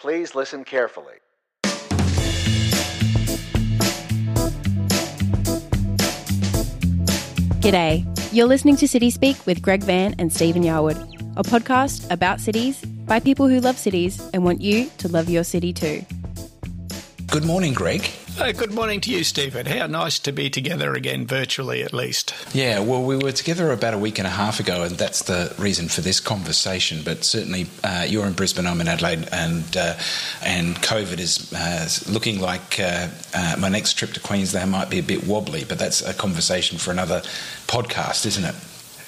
Please listen carefully. G'day. You're listening to City Speak with Greg Vann and Stephen Yarwood, a podcast about cities by people who love cities and want you to love your city too. Good morning, Greg. Good morning to you, Stephen. How nice to be together again, virtually at least. Yeah, well, we were together about a week and a half ago, and that's the reason for this conversation. But certainly, uh, you're in Brisbane, I'm in Adelaide, and uh, and COVID is uh, looking like uh, uh, my next trip to Queensland might be a bit wobbly. But that's a conversation for another podcast, isn't it?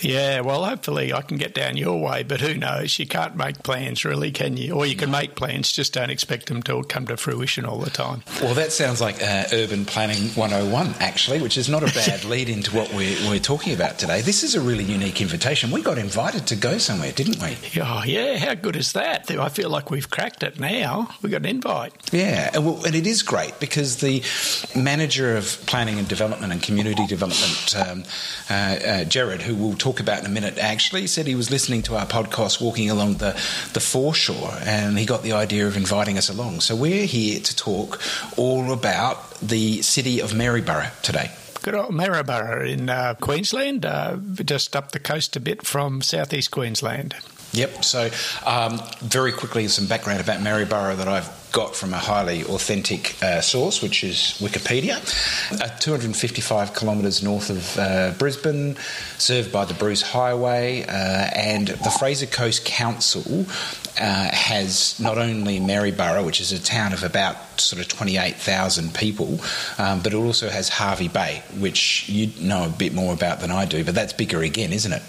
Yeah, well, hopefully I can get down your way, but who knows? You can't make plans, really, can you? Or you can make plans, just don't expect them to come to fruition all the time. Well, that sounds like uh, urban planning 101, actually, which is not a bad lead into what we're, we're talking about today. This is a really unique invitation. We got invited to go somewhere, didn't we? Oh, yeah, how good is that? I feel like we've cracked it now. We got an invite. Yeah, and, well, and it is great because the manager of planning and development and community development, um, uh, uh, Jared, who we'll talk about in a minute, actually said he was listening to our podcast walking along the, the foreshore and he got the idea of inviting us along. So we're here to talk all about the city of Maryborough today. Good old Maryborough in uh, Queensland, uh, just up the coast a bit from southeast Queensland. Yep. So, um, very quickly, some background about Maryborough that I've got from a highly authentic uh, source, which is Wikipedia. Uh, 255 kilometres north of uh, Brisbane, served by the Bruce Highway, uh, and the Fraser Coast Council uh, has not only Maryborough, which is a town of about sort of 28,000 people, um, but it also has Hervey Bay, which you know a bit more about than I do, but that's bigger again, isn't it?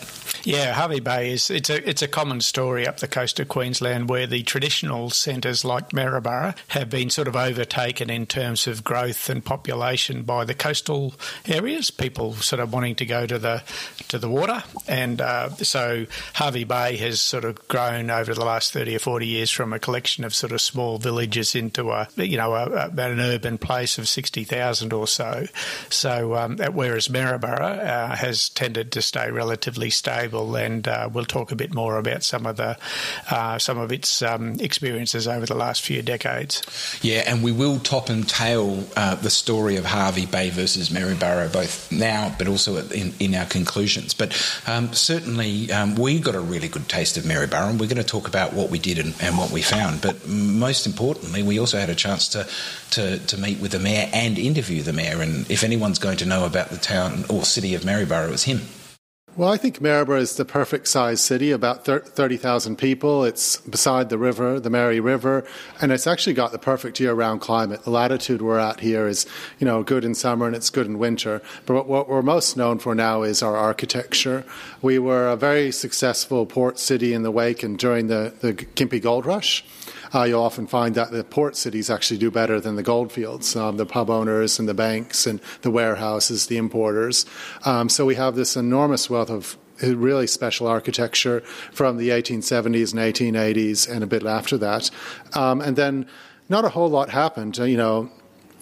Yeah, Hervey Bay is it's a it's a common story up the coast of Queensland where the traditional centres like Maryborough have been sort of overtaken in terms of growth and population by the coastal areas. People sort of wanting to go to the to the water, and uh, so Hervey Bay has sort of grown over the last thirty or forty years from a collection of sort of small villages into a you know a, a, an urban place of sixty thousand or so. So um, whereas Maryborough uh, has tended to stay relatively stable and uh, we'll talk a bit more about some of the uh, some of its um, experiences over the last few decades. Yeah, and we will top and tail uh, the story of Hervey Bay versus Maryborough both now, but also in, in our conclusions. But um, certainly, um, we got a really good taste of Maryborough, and we're going to talk about what we did and, and what we found. But most importantly, we also had a chance to, to to meet with the mayor and interview the mayor. And if anyone's going to know about the town or city of Maryborough, it was him. Well, I think Maryborough is the perfect size city, about 30,000 people. It's beside the river, the Mary River, and it's actually got the perfect year round climate. The latitude we're at here is, you know, good in summer and it's good in winter. But what we're most known for now is our architecture. We were a very successful port city in the wake and during the, the Gympie Gold Rush. Uh, you'll often find that the port cities actually do better than the goldfields, um, the pub owners and the banks and the warehouses, the importers. Um, so we have this enormous wealth of really special architecture from the 1870s and 1880s and a bit after that. Um, and then not a whole lot happened. You know,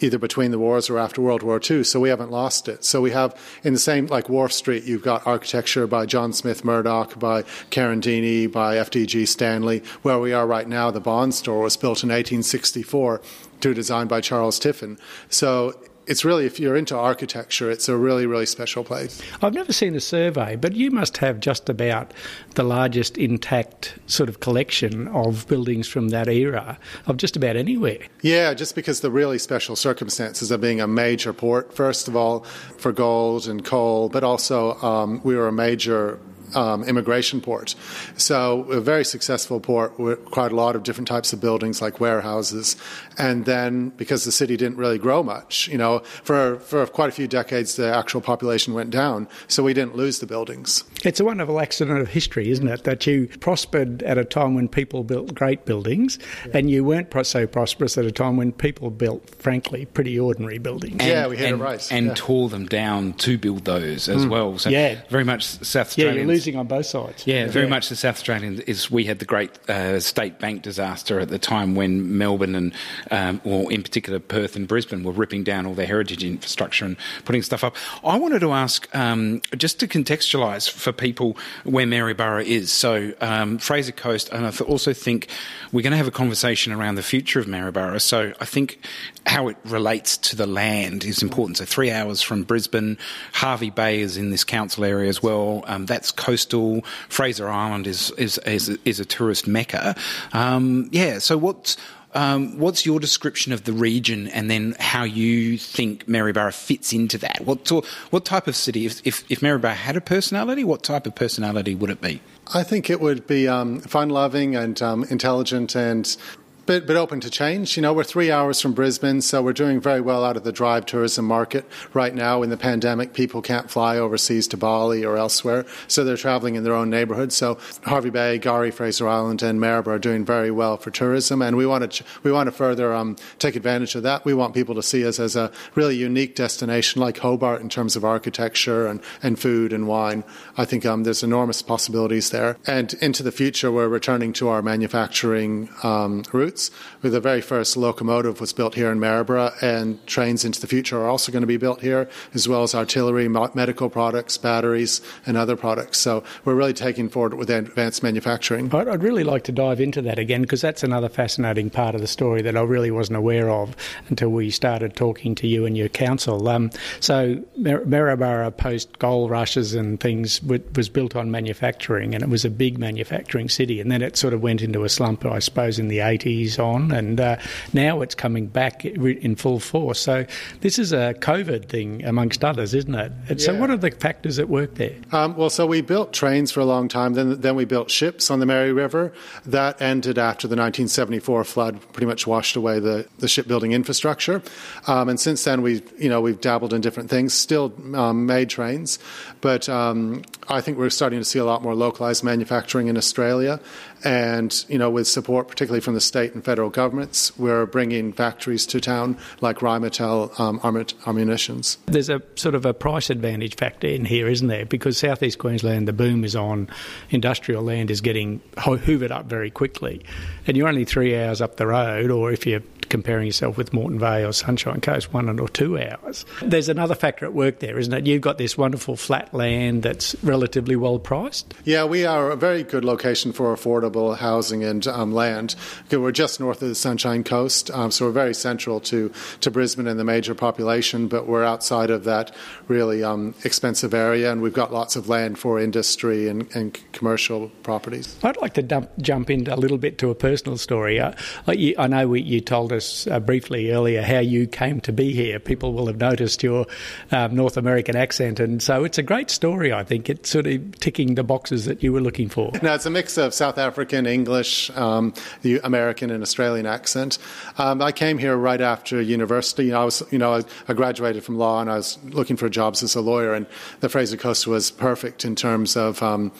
either between the wars or after World War II, so we haven't lost it. So we have in the same, like Wharf Street, you've got architecture by John Smith Murdoch, by Carandini, by FDG Stanley. Where we are right now, the Bond store was built in 1864 to design by Charles Tiffin. So it's really, if you're into architecture, it's a really, really special place. I've never seen a survey, but you must have just about the largest intact sort of collection of buildings from that era of just about anywhere. Yeah, just because the really special circumstances of being a major port, first of all, for gold and coal, but also um, we were a major um, immigration port. So a very successful port with quite a lot of different types of buildings like warehouses. And then because the city didn't really grow much, you know, for, for quite a few decades the actual population went down. So we didn't lose the buildings. It's a wonderful accident of history, isn't it? That you prospered at a time when people built great buildings yeah. and you weren't so prosperous at a time when people built, frankly, pretty ordinary buildings. And, yeah, we hit and, it right. And yeah. tore them down to build those as mm. well. So yeah. very much South Australians losing on both sides. Yeah, very yeah. much the South Australian is. We had the great uh, state bank disaster at the time when Melbourne and, um, or in particular Perth and Brisbane, were ripping down all their heritage infrastructure and putting stuff up. I wanted to ask, um, just to contextualise for people where Maryborough is. So um, Fraser Coast, and I also think we're going to have a conversation around the future of Maryborough. So I think how it relates to the land is important. So three hours from Brisbane, Hervey Bay is in this council area as well. Um, that's coastal. Fraser Island is is is, is a tourist mecca. Um, yeah. So what's um, what's your description of the region, and then how you think Maryborough fits into that? What what type of city? If, if, if Maryborough had a personality, what type of personality would it be? I think it would be um, fun loving and um, intelligent and bit open to change. You know, we're three hours from Brisbane, so we're doing very well out of the drive tourism market right now. In the pandemic, people can't fly overseas to Bali or elsewhere, so they're traveling in their own neighborhood. So Hervey Bay, K'gari, Fraser Island, and Maryborough are doing very well for tourism, and we want to we want to further um, take advantage of that. We want people to see us as a really unique destination like Hobart in terms of architecture and, and food and wine. I think um, there's enormous possibilities there, and into the future, we're returning to our manufacturing um, roots roots. The very first locomotive was built here in Maryborough, and trains into the future are also going to be built here, as well as artillery, medical products, batteries, and other products. So we're really taking forward with advanced manufacturing. I'd really like to dive into that again because that's another fascinating part of the story that I really wasn't aware of until we started talking to you and your council. Um, so Mar- Maryborough post gold rushes and things was built on manufacturing, and it was a big manufacturing city, and then it sort of went into a slump, I suppose, in the 80s on, and uh, now it's coming back in full force. So this is a COVID thing amongst others, isn't it? Yeah. So what are the factors at work there? Um, well, so we built trains for a long time. Then then we built ships on the Mary River. That ended after the 1974 flood, pretty much washed away the, the shipbuilding infrastructure. Um, and since then, we you know we've dabbled in different things. Still um, made trains, but um, I think we're starting to see a lot more localized manufacturing in Australia. And, you know, with support, particularly from the state and federal governments, we're bringing factories to town like Rheinmetall um, Ammunitions. There's a sort of a price advantage factor in here, isn't there? Because southeast Queensland, the boom is on, industrial land is getting hoovered up very quickly. And you're only three hours up the road, or if you're comparing yourself with Moreton Bay or Sunshine Coast, one or two hours. There's another factor at work there, isn't it? You've got this wonderful flat land that's relatively well priced. Yeah, we are a very good location for affordable housing and um, land. We're just north of the Sunshine Coast, um, so we're very central to, to Brisbane and the major population, but we're outside of that really um, expensive area, and we've got lots of land for industry and, and commercial properties. I'd like to dump, jump into a little bit to a personal story. Uh, I know we, you told us uh, briefly earlier how you came to be here. People will have noticed your um, North American accent, and so it's a great story. I think it's sort of ticking the boxes that you were looking for. No, it's a mix of South African, English, um, the American, and Australian accent. Um, I came here right after university. I was, you know, I graduated from law, and I was looking for jobs as a lawyer, and the Fraser Coast was perfect in terms of um,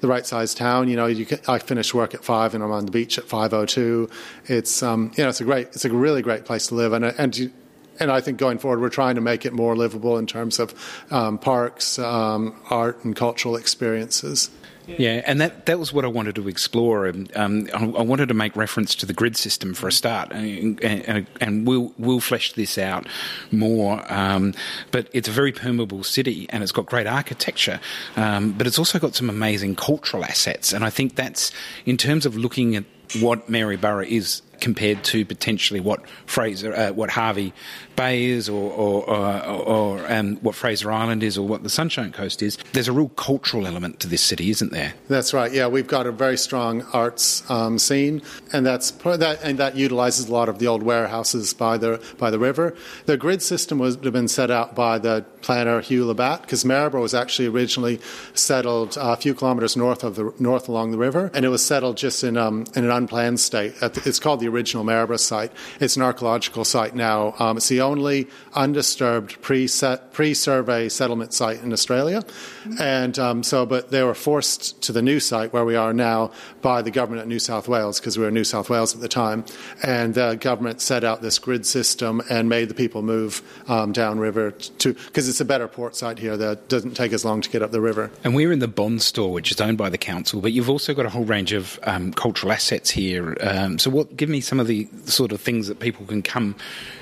the right sized town. You know, you can, I finish work at five and I'm on the beach at five oh two. It's um, you know, it's a great, it's a really great place to live, and and and I think going forward, we're trying to make it more livable in terms of um, parks, um, art, and cultural experiences. Yeah, and that, that was what I wanted to explore. Um, I, I, wanted to make reference to the grid system for a start, and, and, and we'll, we'll flesh this out more. Um, but it's a very permeable city, and it's got great architecture, um, but it's also got some amazing cultural assets. And I think that's, in terms of looking at what Maryborough is compared to potentially what Fraser, uh, what Hervey Bay is, or, or, or, or um, what Fraser Island is, or what the Sunshine Coast is. There's a real cultural element to this city, isn't there? That's right. Yeah, we've got a very strong arts um, scene, and that's that, and that utilizes a lot of the old warehouses by the by the river. The grid system was have been set out by the planner Hugh Labatt because Maryborough was actually originally settled a few kilometres north of the north along the river, and it was settled just in um, in an unplanned state. It's called the original Maryborough site. It's an archaeological site now. Um, it's the only undisturbed pre-survey settlement site in Australia, and um, so but they were forced to the new site where we are now by the government of New South Wales because we were in New South Wales at the time, and the government set out this grid system and made the people move um, downriver to because it's a better port site here that doesn't take as long to get up the river. And we're in the Bond store, which is owned by the council, but you've also got a whole range of um, cultural assets here. Um, so, what? Give me some of the sort of things that people can come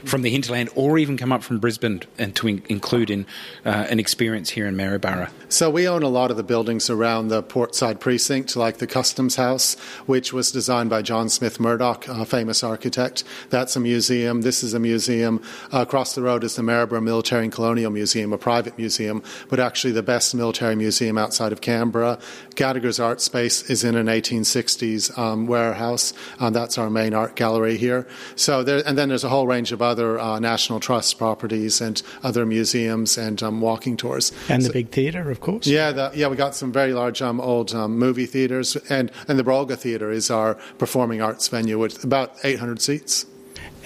from the hinterland, or even come up from Brisbane, and to in- include in uh, an experience here in Maryborough. So, we own a lot of the buildings around the Portside precinct, like the Customs House, which was designed by John Smith Murdoch, a famous architect. That's a museum. This is a museum. Uh, across the road is the Maryborough Military and Colonial Museum, a private museum, but actually the best military museum outside of Canberra. Gatakers Art Space is in an 1860s um, warehouse. Um, that's our main art gallery here. So there, and then there's a whole range of other uh, National Trust properties and other museums and um, walking tours. And so, the big theatre, of course. Yeah, the, yeah, we got some very large um, old um, movie theatres, and and the Brolga Theatre is our performing arts venue with about 800 seats.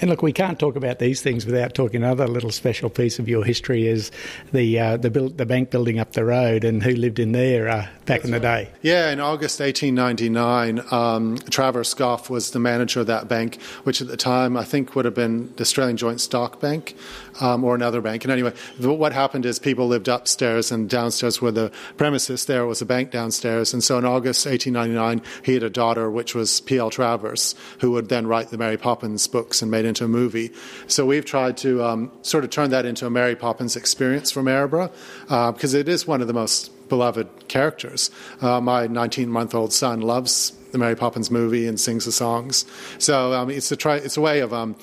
And look, we can't talk about these things without talking another little special piece of your history is the uh, the, build, the bank building up the road and who lived in there uh, back That's in the right. day. Yeah, in August 1899, um, Travers Goff was the manager of that bank, which at the time I think would have been the Australian Joint Stock Bank um, or another bank. And anyway, what happened is people lived upstairs and downstairs were the premises. There was a bank downstairs. And so in August 1899, he had a daughter, which was P.L. Travers, who would then write the Mary Poppins books and made into a movie. So we've tried to um, sort of turn that into a Mary Poppins experience for Maryborough because it is one of the most beloved characters. Uh, my 19 month old son loves the Mary Poppins movie and sings the songs. So um, it's a try, it's a way of um,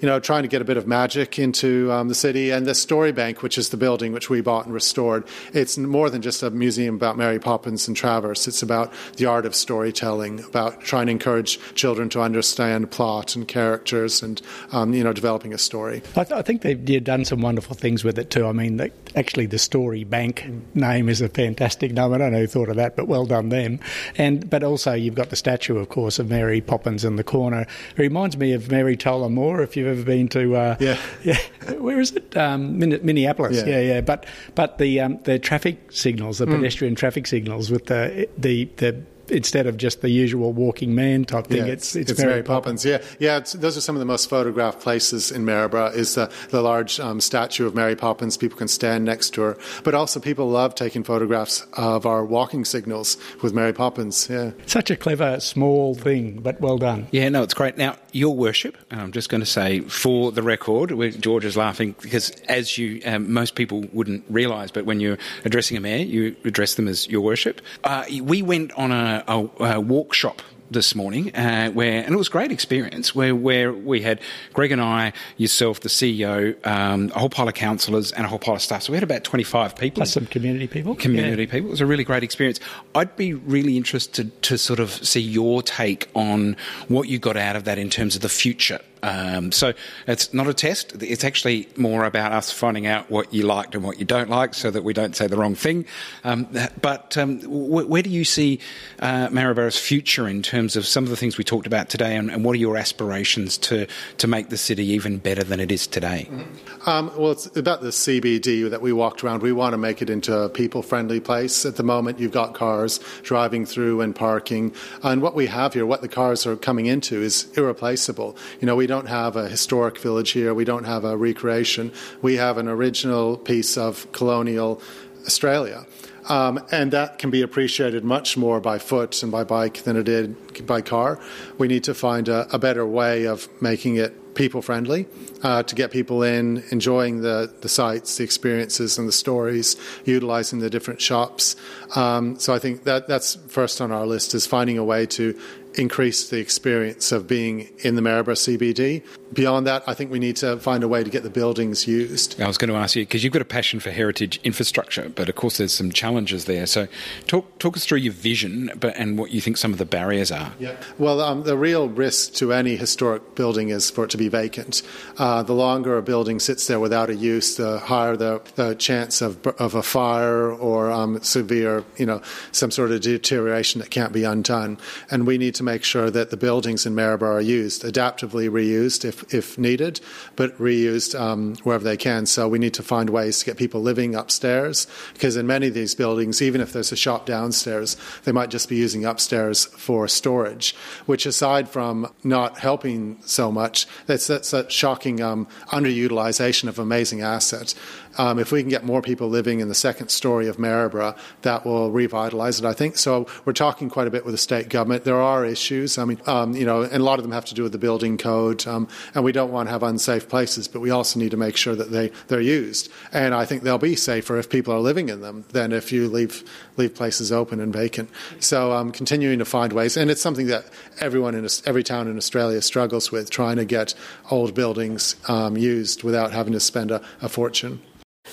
you know, trying to get a bit of magic into um, the city. And the Story Bank, which is the building which we bought and restored, it's more than just a museum about Mary Poppins and Travers. It's about the art of storytelling, about trying to encourage children to understand plot and characters, and um, you know, developing a story. I, th- I think they've done some wonderful things with it too. I mean, they, actually, the Story Bank name is a fantastic name. I don't know who thought of that, but well done them. And but also, you've got the statue, of course, of Mary Poppins in the corner. It reminds me of Mary Tyler Moore, if you've ever been to. Uh, yeah. Yeah. Where is it? Um, Minneapolis. Yeah. yeah, yeah. But but the um, the traffic signals, the mm. pedestrian traffic signals, with the the the instead of just the usual walking man type thing. Yeah, it's, it's, it's Mary, Mary Poppins. Poppins. Yeah, yeah. those are some of the most photographed places in Maryborough. Is the the large um, statue of Mary Poppins? People can stand next to her, but also people love taking photographs of our walking signals with Mary Poppins. Yeah, such a clever small thing, but well done. Yeah, no, it's great. Now, Your Worship, I'm just going to say for the record, George is laughing because as you um, most people wouldn't realise, but when you're addressing a mayor, you address them as Your Worship. Uh, we went on a a, a, workshop this morning, uh, where and it was a great experience where where we had Greg and I, yourself, the CEO, um, a whole pile of councillors, and a whole pile of staff. So we had about twenty five people, plus some community people. Community yeah. people. It was a really great experience. I'd be really interested to sort of see your take on what you got out of that in terms of the future um, so it's not a test. It's actually more about us finding out what you liked and what you don't like, so that we don't say the wrong thing. Um, but um, wh- where do you see uh, Maryborough's future in terms of some of the things we talked about today, and, and, what are your aspirations to to make the city even better than it is today? Mm-hmm. Um, well, it's about the CBD that we walked around. We want to make it into a people-friendly place. At the moment, you've got cars driving through and parking, and what we have here, what the cars are coming into, is irreplaceable. You know, we don't have a historic village here. We don't have a recreation. We have an original piece of colonial Australia. Um, and that can be appreciated much more by foot and by bike than it did by car. We need to find a, a better way of making it people friendly uh, to get people in, enjoying the, the sites, the experiences, and the stories, utilizing the different shops. Um, so I think that that's first on our list is finding a way to increase the experience of being in the Maryborough CBD. Beyond that, I think we need to find a way to get the buildings used. I was going to ask you because you've got a passion for heritage infrastructure, but of course there's some challenges there. So talk talk us through your vision, but and what you think some of the barriers are. Yeah. Well, um, the real risk to any historic building is for it to be vacant. Uh, the longer a building sits there without a use, the higher the, the chance of of a fire or um, severe, you know, some sort of deterioration that can't be undone. And we need to make sure that the buildings in Maryborough are used, adaptively reused if, if needed, but reused um, wherever they can. So we need to find ways to get people living upstairs because in many of these buildings, even if there's a shop downstairs, they might just be using upstairs for storage, which aside from not helping so much, that's, that's a shocking um, underutilization of amazing assets. Um, if we can get more people living in the second story of Maryborough, that will revitalise it, I think. So we're talking quite a bit with the state government. There are issues. I mean, um, you know, and a lot of them have to do with the building code, um, and we don't want to have unsafe places, but we also need to make sure that they, they're used. And I think they'll be safer if people are living in them than if you leave leave places open and vacant. So um, continuing to find ways, and it's something that everyone in every town in Australia struggles with, trying to get old buildings um, used without having to spend a, a fortune.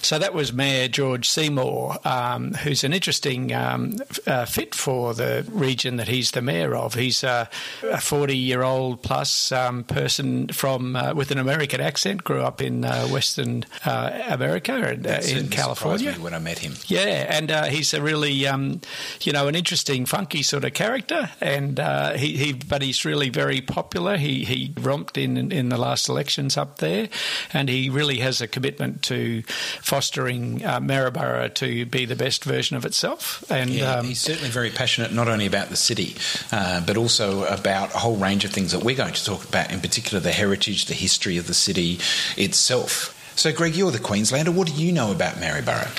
So that was Mayor George Seymour, um, who's an interesting um, uh, fit for the region that he's the mayor of. He's uh, a 40 year old plus um, person from uh, with an American accent, grew up in uh, Western uh, America and uh, in California. when I met him. Yeah, and he's a really, um, you know, an interesting, funky sort of character. And he, he, but he's really very popular. He he romped in in the last elections up there, and he really has a commitment to fostering uh, Maryborough to be the best version of itself. And yeah, um, he's certainly very passionate, not only about the city, uh, but also about a whole range of things that we're going to talk about, in particular the heritage, the history of the city itself. So, Greg, you're the Queenslander. What do you know about Maryborough?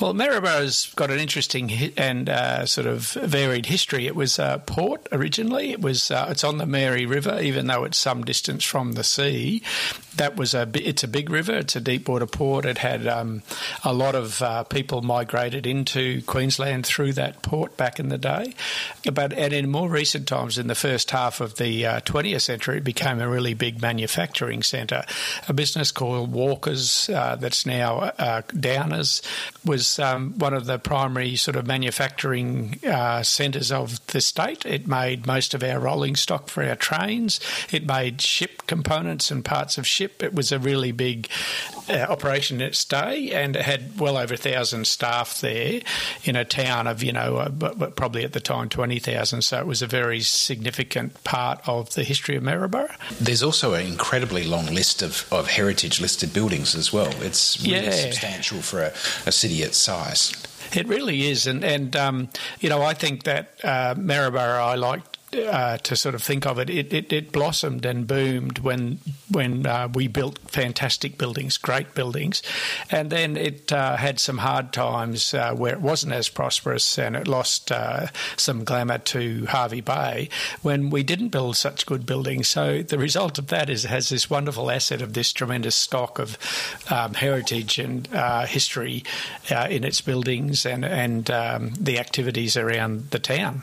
Well, Maryborough's got an interesting and uh, sort of varied history. It was a port originally. It was uh, it's on the Mary River, even though it's some distance from the sea. That was a it's a big river. It's a deep water port. It had um, a lot of uh, people migrated into Queensland through that port back in the day. But and in more recent times, in the first half of the 20th uh, century, it became a really big manufacturing centre. A business called Walkers, uh, that's now uh, Downers was um, one of the primary sort of manufacturing uh, centres of the state. It made most of our rolling stock for our trains. It made ship components and parts of ship. It was a really big operation in its day, and it had well over a thousand staff there in a town of you know uh, probably at the time twenty thousand. So it was a very significant part of the history of Maryborough. There's also an incredibly long list of, of heritage listed buildings as well. It's really yeah. substantial for a, a city city its size. It really is, and and um, you know I think that uh, Maryborough I like uh, to sort of think of it, it, it, it blossomed and boomed when when uh, we built fantastic buildings, great buildings, and then it uh, had some hard times uh, where it wasn't as prosperous and it lost uh, some glamour to Hervey Bay when we didn't build such good buildings. So the result of that is it has this wonderful asset of this tremendous stock of um, heritage and uh, history in its buildings and and um, the activities around the town.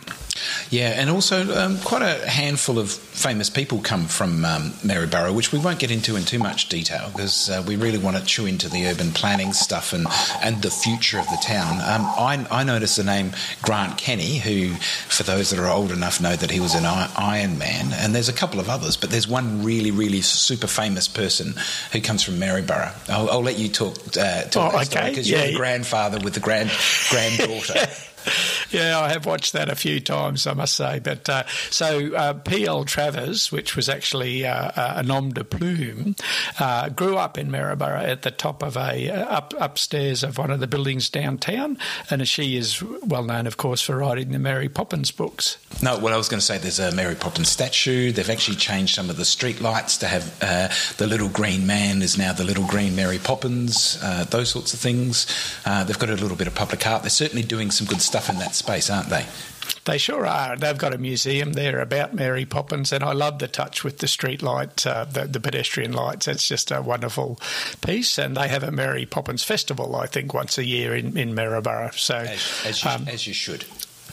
Yeah, and also um, quite a handful of famous people come from um, Maryborough, which we won't get into in too much detail because uh, we really want to chew into the urban planning stuff and, and the future of the town. Um, I, I noticed the name Grant Kenny, who, for those that are old enough, know that he was an Iron Man, and there's a couple of others, but there's one really, really super famous person who comes from Maryborough. I'll, I'll let you talk, uh, talk oh, okay. because yeah, you're the grandfather with the grand granddaughter. yeah, I have watched that a few times, I must say. But uh, so uh, P.L. Travers, which was actually uh, a nom de plume, uh, grew up in Maryborough at the top of a uh, up upstairs of one of the buildings downtown, and she is well known, of course, for writing the Mary Poppins books. No, well, I was going to say there's a Mary Poppins statue. They've actually changed some of the street lights to have uh, the little green man is now the little green Mary Poppins. those sorts of things. they've got a little bit of public art. They're certainly doing some good stuff stuff in that space, aren't they? They sure are. They've got a museum there about Mary Poppins, and I love the touch with the street light, uh, the, the, pedestrian lights. It's just a wonderful piece. And they have a Mary Poppins festival, I think, once a year in, in Maryborough. So, as, as, you, um, as you should.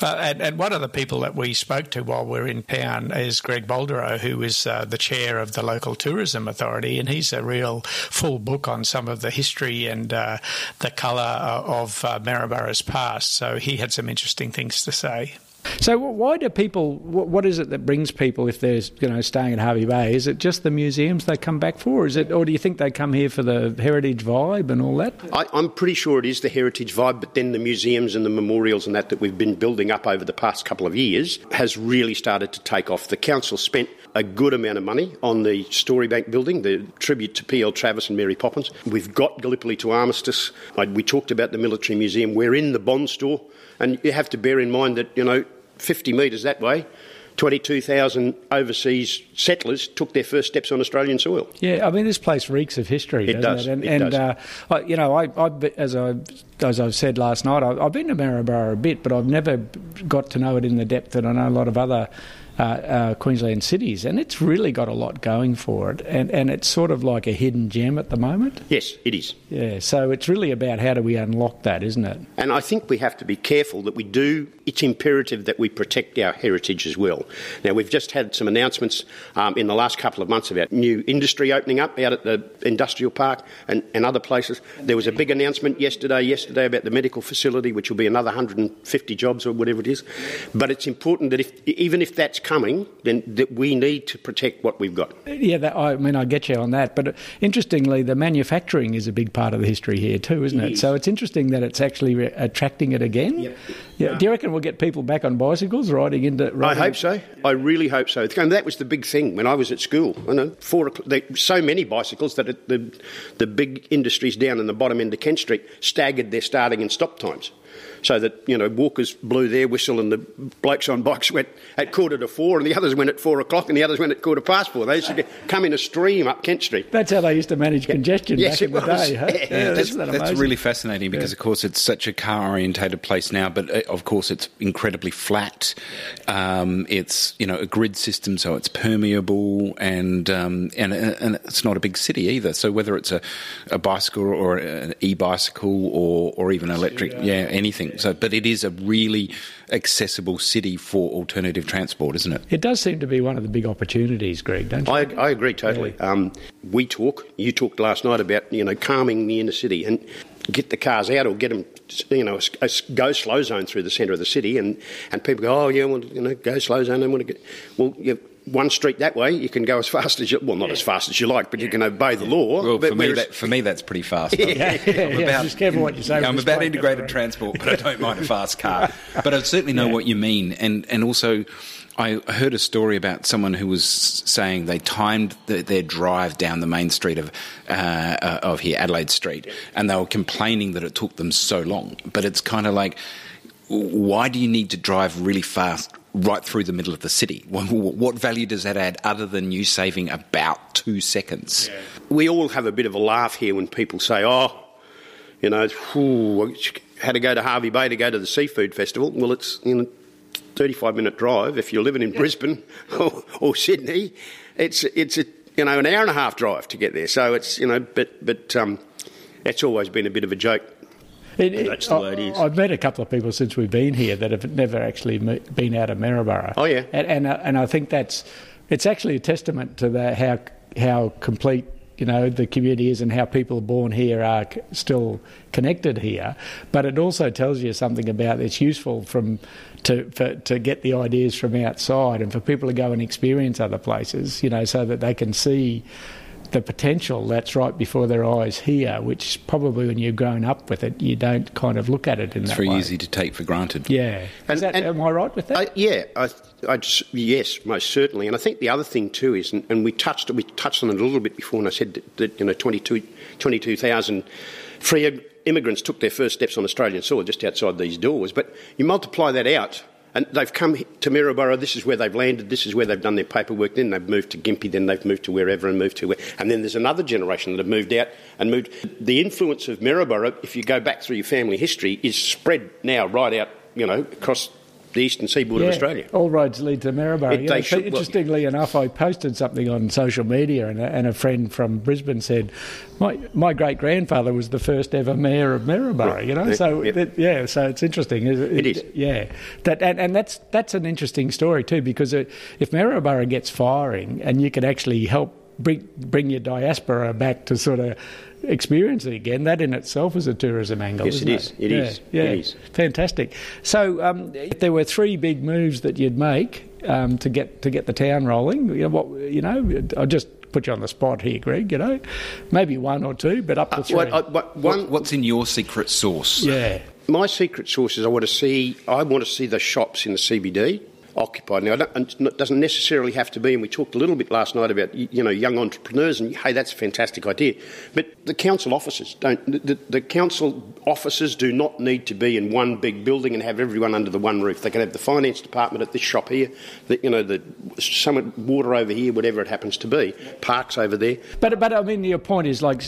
Uh, and, and, one of the people that we spoke to while we are in town is Greg Bolderow, who is uh, the chair of the local tourism authority, and he's a real full book on some of the history and uh, the colour of uh, past. So he had some interesting things to say. So why do people? What is it that brings people if they're you know staying at Hervey Bay? Is it just the museums they come back for? Is it, or do you think they come here for the heritage vibe and all that? I, I'm pretty sure it is the heritage vibe, but then the museums and the memorials and that that we've been building up over the past couple of years has really started to take off. The council spent a good amount of money on the Storybank building, the tribute to P.L. Travers and Mary Poppins. We've got Gallipoli to Armistice. We talked about the military museum. We're in the Bond store. And you have to bear in mind that, you know, 50 metres that way, 22,000 overseas settlers took their first steps on Australian soil. Yeah, I mean, this place reeks of history, it does. It? And, it and does. Uh, you know, I, I, as I as I've said last night, I, I've been to Maryborough a bit, but I've never got to know it in the depth that I know a lot of other uh, uh, Queensland cities, and it's really got a lot going for it, and and it's sort of like a hidden gem at the moment. Yes, it is. Yeah, so it's really about how do we unlock that, isn't it? And I think we have to be careful that we do. It's imperative that we protect our heritage as well. Now we've just had some announcements um, in the last couple of months about new industry opening up out at the industrial park and, and other places. There was a big announcement yesterday, yesterday about the medical facility, which will be another 150 jobs or whatever it is. But it's important that if even if that's coming, then that we need to protect what we've got. Yeah, that, I mean, I get you on that. But interestingly, the manufacturing is a big part of the history here too, isn't it? It is. So it's interesting that it's actually re- attracting it again. Yep. Yeah. Do you reckon we'll get people back on bicycles riding into? I hope so. I really hope so. And that was the big thing when I was at school. You know, four there so many bicycles that it, the the big industries down in the bottom end of Kent Street staggered their starting and stop times. So that you know, walkers blew their whistle, and the blokes on bikes went at quarter to four, and the others went at four o'clock, and the others went at quarter past four. They used to come in a stream up Kent Street. That's how they used to manage congestion Yes, back in it the was. day. Huh? Yeah, that's, that that's really fascinating because, of course, it's such a car orientated place now, but uh, of course, it's incredibly flat. Um, it's you know a grid system, so it's permeable, and um, and and it's not a big city either. So whether it's a, a bicycle or an e bicycle or or even electric, yeah, anything. So, but it is a really accessible city for alternative transport, isn't it? It does seem to be one of the big opportunities, Greg. Don't you? I, I agree totally. Um, we talk. You talked last night about you know calming the inner city and get the cars out or get them you know a, a go slow zone through the centre of the city and, and people go oh yeah well you know go slow zone I want to get well you one street that way you can go as fast as you well not as fast as you like but you can obey the law. Well, but for me, that, for me, that's pretty fast. yeah, yeah, yeah. Just careful what you say. with I'm about bike, integrated that's transport, but I don't mind a fast car. But I certainly know what you mean, and and also. I heard a story about someone who was saying they timed the, their drive down the main street of uh, uh, of here, Adelaide Street, and they were complaining that it took them so long. But it's kind of like, why do you need to drive really fast right through the middle of the city? What, what value does that add other than you saving about two seconds? we all have a bit of a laugh here when people say, "Oh, you know, whew, I had to go to Hervey Bay to go to the seafood festival." Well, it's you know, thirty-five minute drive. If you're living in Brisbane or, or Sydney, it's it's a you know an hour and a half drive to get there. So it's you know, but but um, it's always been a bit of a joke. It, it- That's the way it is. I, have met a couple of people since we've been here that have never actually been out of Maryborough. Oh, yeah. and and, uh, and I think that's it's actually a testament to the how how complete you know the community is and how people born here are c- still connected here. But it also tells you something about it's useful from to for, to get the ideas from outside and for people to go and experience other places. You know, so that they can see the potential that's right before their eyes here, which probably when you've grown up with it, you don't kind of look at it in It's that very way. easy to take for granted. Yeah. Is And- that, and- am I right with that? I, yeah, I, I just, yes, most certainly. And I think the other thing too is, and, and we touched we touched on it a little bit before, and I said that, that you know 22 22,000 free immigrants took their first steps on Australian soil just outside these doors. But you multiply that out. And they've come to Maryborough. This is where they've landed. This is where they've done their paperwork. Then they've moved to Gympie. Then they've moved to wherever and moved to where. And then there's another generation that have moved out and moved. The influence of Maryborough, if you go back through your family history, is spread now right out, you know, across the eastern seaboard yeah, of Australia. all roads lead to Maryborough. It- You they should- well- interestingly enough, I posted something on social media, and a, and a friend from Brisbane said, "My my great grandfather was the first ever mayor of Maryborough." You know, so yeah. that- yeah, so it's interesting. It, It is. yeah. That and, and that's that's an interesting story too, because it, if Maryborough gets firing, and you can actually help bring bring your diaspora back to sort of experience it again. That in itself is a tourism angle. Yes, isn't it is. It yeah, is. Yeah, It is. fantastic. So, um, if there were three big moves that you'd make um, to get to get the town rolling, you know, what you know, I just put you on the spot here, Greg. You know, maybe one or two, but up to three. What, I, what, one, what's in your secret sauce? yeah. my secret sauce is I want to see I want to see the shops in the CBD occupied. Now, I don't, and it doesn't necessarily have to be, and we talked a little bit last night about you know young entrepreneurs, and hey, that's a fantastic idea. But the council offices don't. The, the council offices do not need to be in one big building and have everyone under the one roof. They can have the finance department at this shop here, the, you know, the some water over here, whatever it happens to be, parks over there. But but I mean, your point is like,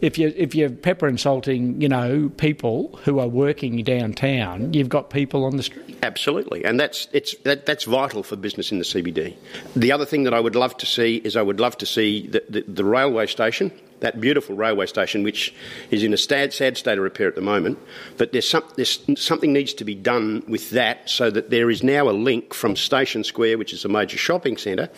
if you if you're pepper and salting, you know, people who are working downtown, you've got people on the street. Absolutely, and that's it's that, that's vital for business in the CBD. The other thing that I would love to see is I would love to see the, the, the railway station, that beautiful railway station, which is in a sad, sad state of repair at the moment. But there's, some, there's something needs to be done with that so that there is now a link from Station Square, which is a major shopping centre,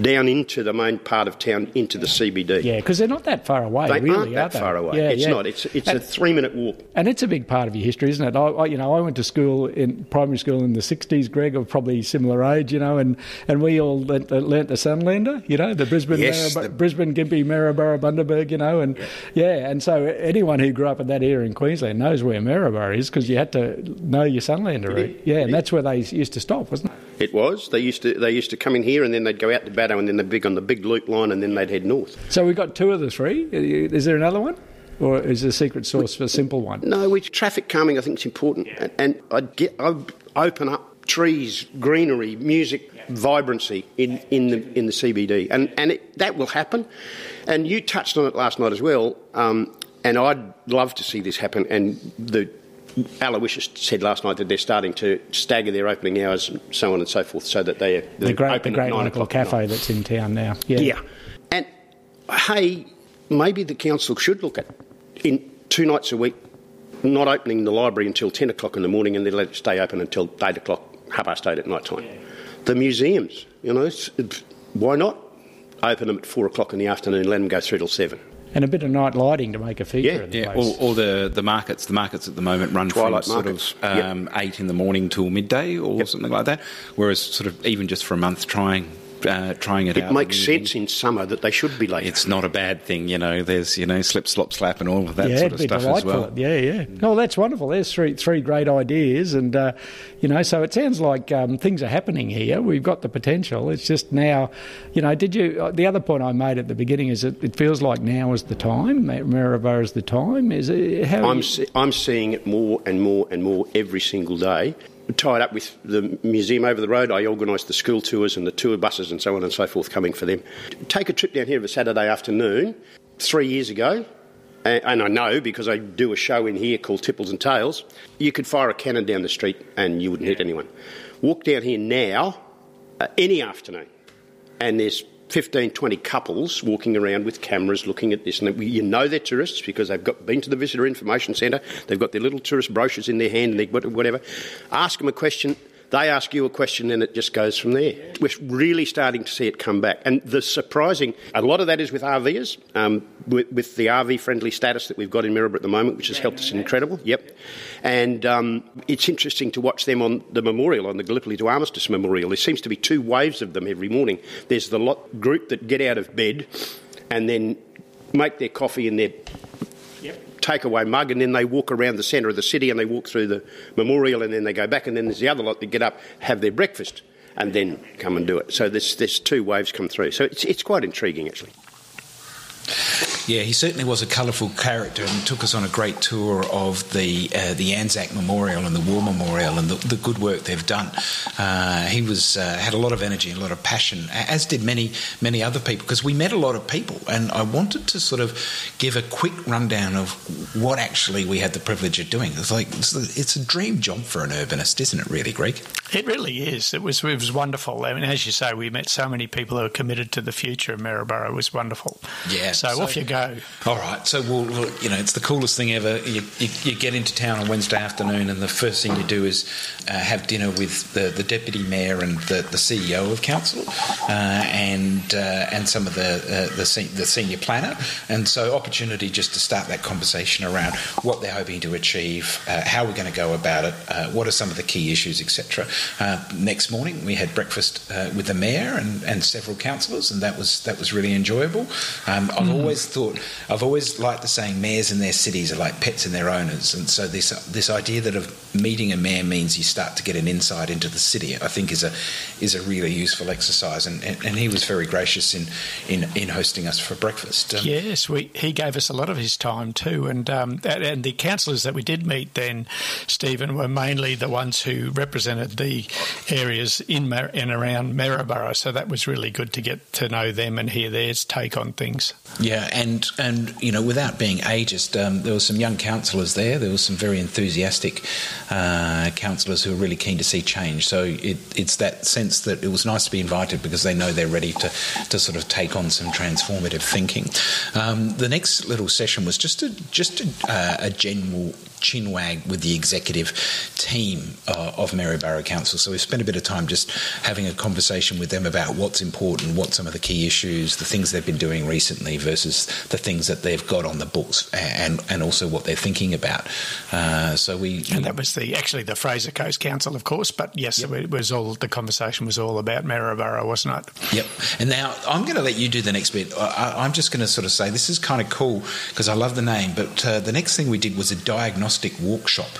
down into the main part of town into the CBD. Yeah, because they're not that far away, They really, aren't that are they? far away. Yeah, it's yeah. not. It's, it's a three minute walk. And it's a big part of your history, isn't it? I, I, you know, I went to school in primary school in the '60s. Greg, of probably similar age, you know, and, and we all learnt, the- learnt the Sunlander, you know, the Brisbane, Yes, Marib- the- Brisbane, Gympie, Maryborough, Bundaberg, you know, and yeah. and so anyone who grew up in that area in Queensland knows where Maryborough is because you had to know your Sunlander route. Yeah, and that's where they used to stop, wasn't it? It was. They used to they used to come in here and then they'd go out to Baddow and then they'd big on the big loop line and then they'd head north. So we've got two of the three. Uh, is there another one, or is the secret sauce for a simple one? No, with traffic calming, I think it's important, and, and I'd get I'd open up trees, greenery, music, vibrancy in, in the in the CBD, and and it, that will happen. And you touched on it last night as well, um, and I'd love to see this happen. And the Aloysius said last night that they're starting to stagger their opening hours, and so on and so forth, so that they The great, the great local o'clock cafe that's in town now. Yeah. Yeah. And hey, maybe the council should look at in two nights a week, not opening the library until 10 o'clock in the morning and then let it stay open until 8 o'clock, half past 8 at night time. The museums, you know, why not open them at 4 o'clock in the afternoon and let them go through till 7? And a bit of night lighting to make a feature Yeah, of the Yeah, place. or, or the, the markets. The markets at the moment run Twilight from markets. sort of um, eight in the morning till midday or something like that. Whereas, sort of even just for a month, trying uh, trying it, out. It makes in sense in summer that they should be late. It's not a bad thing, you know. There's you know slip, slop, slap, and all of that yeah, sort of it'd be stuff as well. Yeah, yeah. Oh, that's wonderful. There's three three great ideas, and uh, you know, so it sounds like um, things are happening here. We've got the potential. It's just now, you know. Did you? Uh, the other point I made at the beginning is that it feels like now is the time. Ma- Maryborough is the time. Is it? How? I'm, you- se- I'm seeing it more and more and more every single day. Tied up with the museum over the road, I organised the school tours and the tour buses and so on and so forth coming for them. Take a trip down here of a Saturday afternoon. Three years ago, and I know because I do a show in here called Tipples and Tails, you could fire a cannon down the street and you wouldn't hit anyone. Walk down here now, uh, any afternoon, and there's 15, 20 couples walking around with cameras looking at this. And you know they're tourists because they've got, been to the Visitor Information Centre, they've got their little tourist brochures in their hand, and they, whatever. Ask them a question, they ask you a question, and it just goes from there. We're really starting to see it come back. And the surprising, a lot of that is with RVers, um, with, with the RV friendly status that we've got in Maryborough at the moment, which has helped us incredible. Yep. And um, it's interesting to watch them on the memorial, on the Gallipoli to Armistice Memorial. There seems to be two waves of them every morning. There's the lot, group that get out of bed and then make their coffee in their takeaway mug, and then they walk around the centre of the city and they walk through the memorial, and then they go back, and then there's the other lot that get up, have their breakfast, and then come and do it. So there's, there's two waves come through. So it's, it's quite intriguing, actually. Yeah, he certainly was a colourful character and took us on a great tour of the uh, the Anzac Memorial and the War Memorial and the, the good work they've done. Uh, he was uh, had a lot of energy and a lot of passion, as did many many other people. Because we met a lot of people, and I wanted to sort of give a quick rundown of what actually we had the privilege of doing. It's like it's, a- it's a dream job for an urbanist, isn't it? Really, Greg? It really is. It was it was wonderful. I mean, as you say, we met so many people who are committed to the future of Maryborough. It was wonderful. Yeah, So, so- off you go go. All right. So, well, you know, it's the coolest thing ever. You, you, you, get into town on Wednesday afternoon, and the first thing you do is uh, have dinner with the, the deputy mayor and the, the CEO of council, uh, and uh, and some of the uh, the, se- the senior planner. And so, opportunity just to start that conversation around what they're hoping to achieve, uh, how we're going to go about it, uh, what are some of the key issues, etc. next morning, we had breakfast with the mayor and, and several councillors, and that was that was really enjoyable. Um, I've mm. always thought, I've always liked the saying, mayors in their cities are like pets in their owners, and so this this idea that of meeting a mayor means you start to get an insight into the city, I think is a is a really useful exercise, and, and, and he was very gracious in, in, in hosting us for breakfast. Um, yes, we, he gave us a lot of his time too, and um, and the councillors that we did meet then, Stephen, were mainly the ones who represented the areas in and around Maryborough, so that was really good to get to know them and hear their take on things. Yeah, and and you know, without being ageist, um, there were some young councillors there. There were some very enthusiastic uh, councillors who were really keen to see change. So it, it's that sense that it was nice to be invited because they know they're ready to to sort of take on some transformative thinking. Um, the next little session was just a just a, uh, a general chinwag with the executive team uh, of Maryborough Council. So we spent a bit of time just having a conversation with them about what's important, what some of the key issues, the things they've been doing recently versus the things that they've got on the books, and and also what they're thinking about. Uh, so we and that was the actually the Fraser Coast Council, of course, but yes, yep. it was all the conversation was all about Maryborough, wasn't it? Yep. And now I'm going to let you do the next bit. I, am just going to sort of say this is kind of cool because I love the name, but uh, the next thing we did was a diagnostic workshop.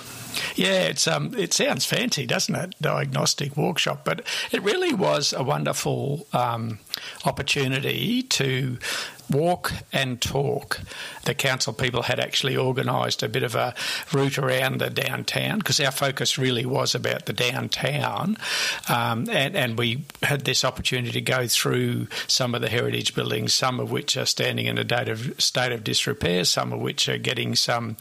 Yeah, it's um, it sounds fancy, doesn't it? Diagnostic workshop, but it really was a wonderful um, opportunity to walk and talk. The council people had actually organised a bit of a route around the downtown because our focus really was about the downtown, um, and, and we had this opportunity to go through some of the heritage buildings, some of which are standing in a state of, state of disrepair, some of which are getting some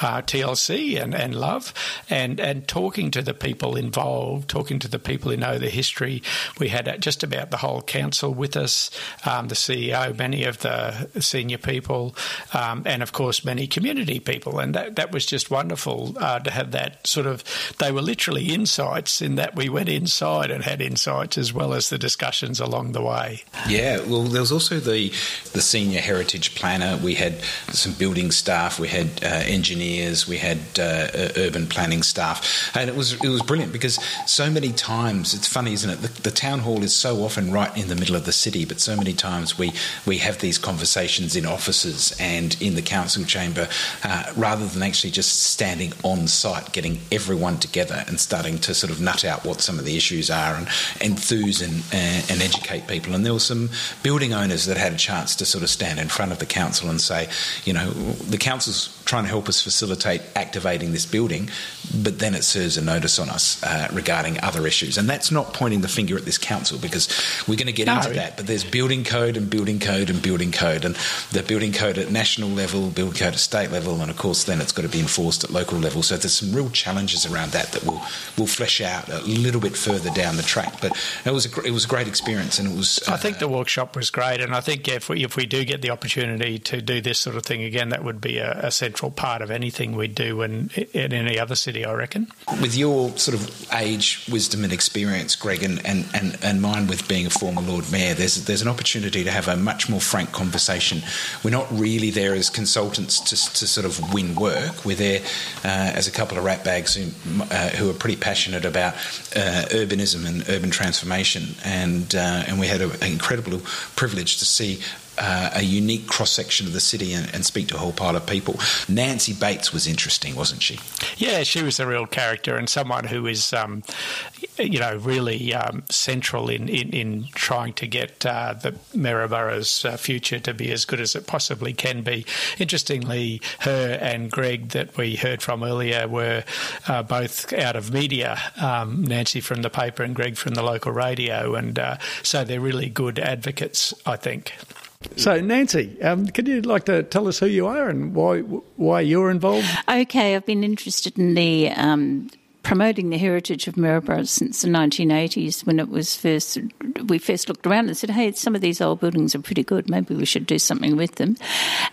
uh, TLC and, and love, and, and talking to the people involved, talking to the people who know the history. We had just about the whole council with us, um, the CEO, many of the senior people, um, and of course many community people. And that, that was just wonderful uh, to have that sort of. They were literally insights in that we went inside and had insights as well as the discussions along the way. Yeah, well, there was also the the senior heritage planner. We had some building staff, we had uh, engineers, we had uh, urban planning staff, and it was it was brilliant because so many times it's funny, isn't it? The, the town hall is so often right in the middle of the city, but so many times we we have these conversations in offices and in the council chamber uh, rather than actually just standing on site, getting everyone together and starting to sort of nut out what some of the issues are and enthuse and, uh, and educate people. And there were some building owners that had a chance to sort of stand in front of the council and say, you know, the council's trying to help us facilitate activating this building, but then it serves a notice on us uh, regarding other issues. And that's not pointing the finger at this council because we're going to get no. into that. But there's building code and building code and building code, and the building code at national level, building code at state level, and of course then it's got to be enforced at local level. So there's some real challenges around that that we'll we'll flesh out a little bit further down the track. But it was a, it was a great experience, and it was. Uh, I think the workshop was great, and I think if we if we do get the opportunity to do this sort of thing again, that would be a, a central part of anything we do in, in any other city, I reckon. With your sort of age, wisdom, and experience, Greg, and, and, and, and mine with being a former Lord Mayor, there's there's an opportunity to have a much more frank conversation. We're not really there as consultants to, to sort of win work. We're there uh, as a couple of ratbags who, uh, who are pretty passionate about uh, urbanism and urban transformation, and uh, and we had an incredible privilege to see uh, a unique cross section of the city and, and, speak to a whole pile of people. Nancy Bates was interesting, wasn't she? Yeah, she was a real character and someone who is, um, you know, really um, central in, in, in, trying to get uh, the Maryborough's uh, future to be as good as it possibly can be. Interestingly, her and Greg that we heard from earlier were uh, both out of media. Um, Nancy from the paper and Greg from the local radio, and uh, so they're really good advocates, I think. So, Nancy, um, could you like to tell us who you are and why why you're involved? Okay, I've been interested in the um, promoting the heritage of Maryborough since the 1980s when it was first, we first looked around and said, hey, some of these old buildings are pretty good. Maybe we should do something with them.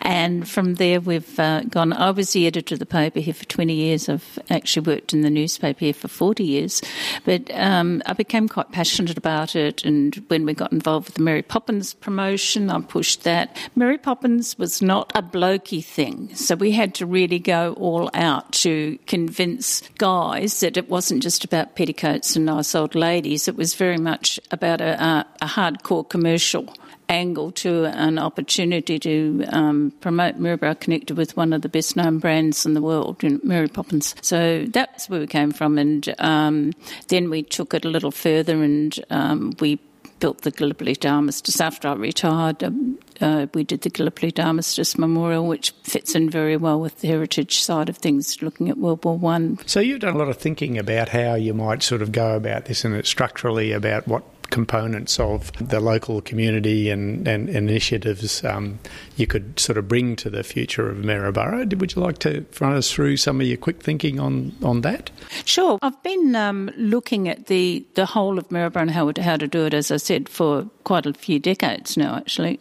And from there, we've uh, gone. I was the editor of the paper here for 20 years. I've actually worked in the newspaper here for 40 years. But um, I became quite passionate about it. And when we got involved with the Mary Poppins promotion, I pushed that. Mary Poppins was not a blokey thing. So we had to really go all out to convince guys that it wasn't just about petticoats and nice old ladies. It was very much about a, a, a hardcore commercial angle to an opportunity to um, promote Maryborough connected with one of the best known brands in the world, Mary Poppins. So that's where we came from. And um, then we took it a little further and um, we built the Gallipoli Armistice after I retired. Um, uh, we did the Gallipoli Armistice Memorial, which fits in very well with the heritage side of things, looking at World War One. So you've done a lot of thinking about how you might sort of go about this, and structurally about what components of the local community and, and initiatives um, you could sort of bring to the future of Maryborough. Would you like to run us through some of your quick thinking on, on that? Sure. I've been um, looking at the, the whole of Maryborough and how, how to do it, as I said, for quite a few decades now, actually.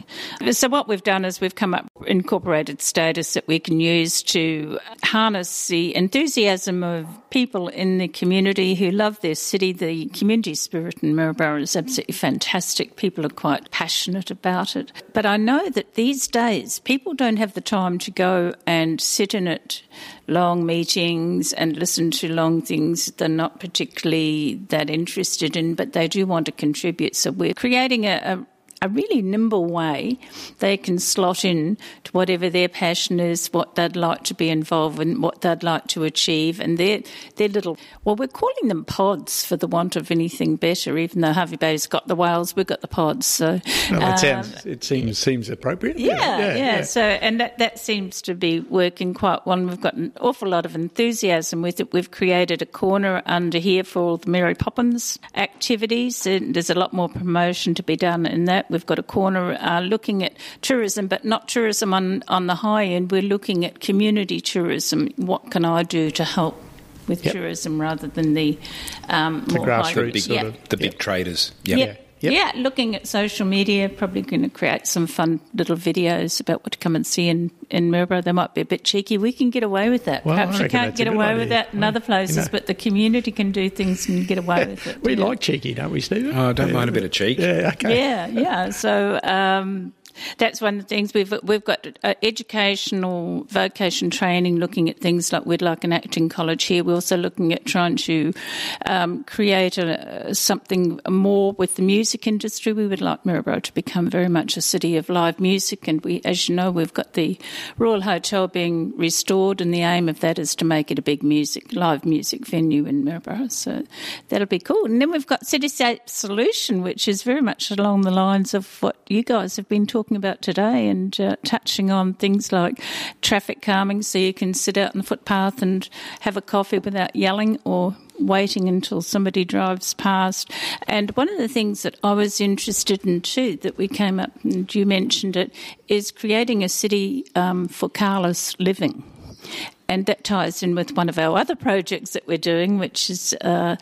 So what we've done is we've come up incorporated status that we can use to harness the enthusiasm of people in the community who love their city. The community spirit in Maryborough is absolutely fantastic. People are quite passionate about it. But I know that these days people don't have the time to go and sit in it long meetings and listen to long things they're not particularly that interested in, but they do want to contribute. So we're creating a, a a really nimble way they can slot in to whatever their passion is, what they'd like to be involved in, what they'd like to achieve, and their their little well, we're calling them pods for the want of anything better. Even though Hervey Bay's got the whales, we've got the pods. So well, it um, sounds it seems seems appropriate. Yeah, yeah, yeah, yeah. So and that that seems to be working quite well. We've got an awful lot of enthusiasm with it. We've created a corner under here for all the Mary Poppins activities, and there's a lot more promotion to be done in that. We've got a corner uh, looking at tourism, but not tourism on, on the high end. We're looking at community tourism. What can I do to help with yep. tourism rather than the um, the more grassroots, big, sort of, the big yep. traders. Yeah. Yep. Yeah, looking at social media, probably going to create some fun little videos about what to come and see in, in Maryborough. They might be a bit cheeky. We can get away with that. Well, Perhaps you can't get away with that in other places, you know. but the community can do things and get away with it. we like cheeky, don't we, Stephen? Oh, I don't yeah. mind a bit of cheek. Yeah, okay. Yeah, yeah. So, um, that's one of the things we've we've got uh, educational vocation training, looking at things like we'd like an acting college here. We're also looking at trying to um, create a, something more with the music industry. We would like Maryborough to become very much a city of live music, and we, as you know, we've got the Royal Hotel being restored, and the aim of that is to make it a big music live music venue in Maryborough. So that'll be cool. And then we've got Cityscape Solution, which is very much along the lines of what you guys have been talking talking about today and uh, touching on things like traffic calming so you can sit out on the footpath and have a coffee without yelling or waiting until somebody drives past. And one of the things that I was interested in too, that we came up and you mentioned it, is creating a city um, for carless living. And that ties in with one of our other projects that we're doing, which is uh,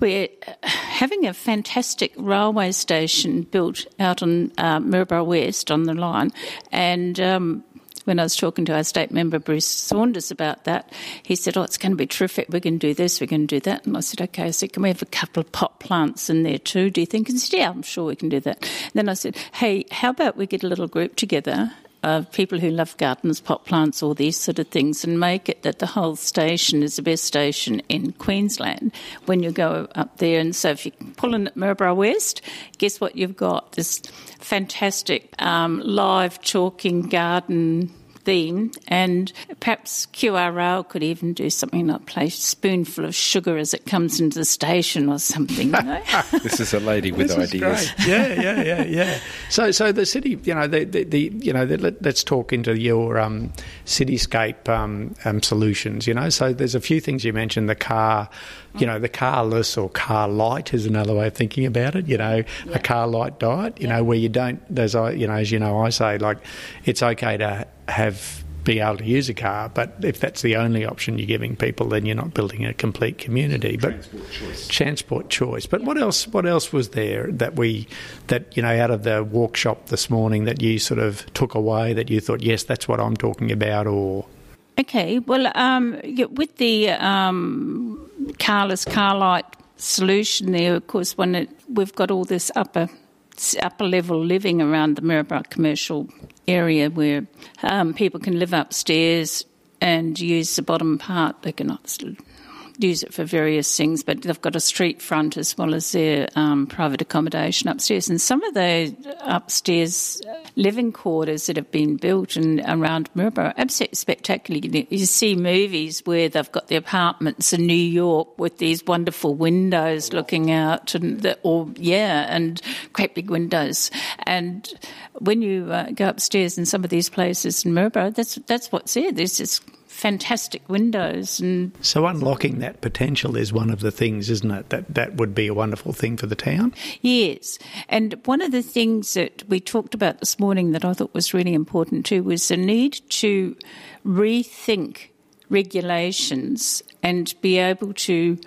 we're having a fantastic railway station built out on uh, Maryborough West on the line, and um, when I was talking to our state member Bruce Saunders about that, he said, "Oh, it's going to be terrific. We're going to do this. We're going to do that." And I said, "Okay." I said, "Can we have a couple of pot plants in there too? Do you think?" And he said, "Yeah, I'm sure we can do that." And then I said, "Hey, how about we get a little group together of people who love gardens, pot plants, all these sort of things, and make it that the whole station is the best station in Queensland when you go up there. And so if you pull in at Maryborough West, guess what you've got? This fantastic um, live chalking garden theme, and perhaps QRL could even do something like play a spoonful of sugar as it comes into the station or something. You know? this is a lady with ideas. yeah, yeah, yeah, yeah. So, so the city, you know, the, the, the you know, the, let, us talk into your um, cityscape um, um, solutions. You know, so there's a few things you mentioned. The car you know, the carless or car light is another way of thinking about it. You know, yeah. a car light diet. You yeah. know, where you don't, as I, you know, as you know, I say, like, it's okay to have be able to use a car. But if that's the only option you're giving people, then you're not building a complete community. But transport choice. Transport choice. But what else? What else was there that we that you know out of the workshop this morning that you sort of took away that you thought, yes, that's what I'm talking about, or Okay, well, um, with the um, carless carlight solution there, of course, when it, we've got all this upper upper level living around the Maryborough commercial area where um, people can live upstairs and use the bottom part. They can use it for various things, but they've got a street front as well as their um, private accommodation upstairs. And some of the upstairs living quarters that have been built in, around are absolutely spectacular. You see movies where they've got the apartments in New York with these wonderful windows looking out, and the, or yeah, and great big windows. And when you uh, go upstairs in some of these places in Maryborough, that's that's what's there. There's this fantastic windows. And so, unlocking that potential is one of the things, isn't it? That that would be a wonderful thing for the town. Yes, and one of the things that we talked about this morning that I thought was really important too was the need to rethink regulations and be able to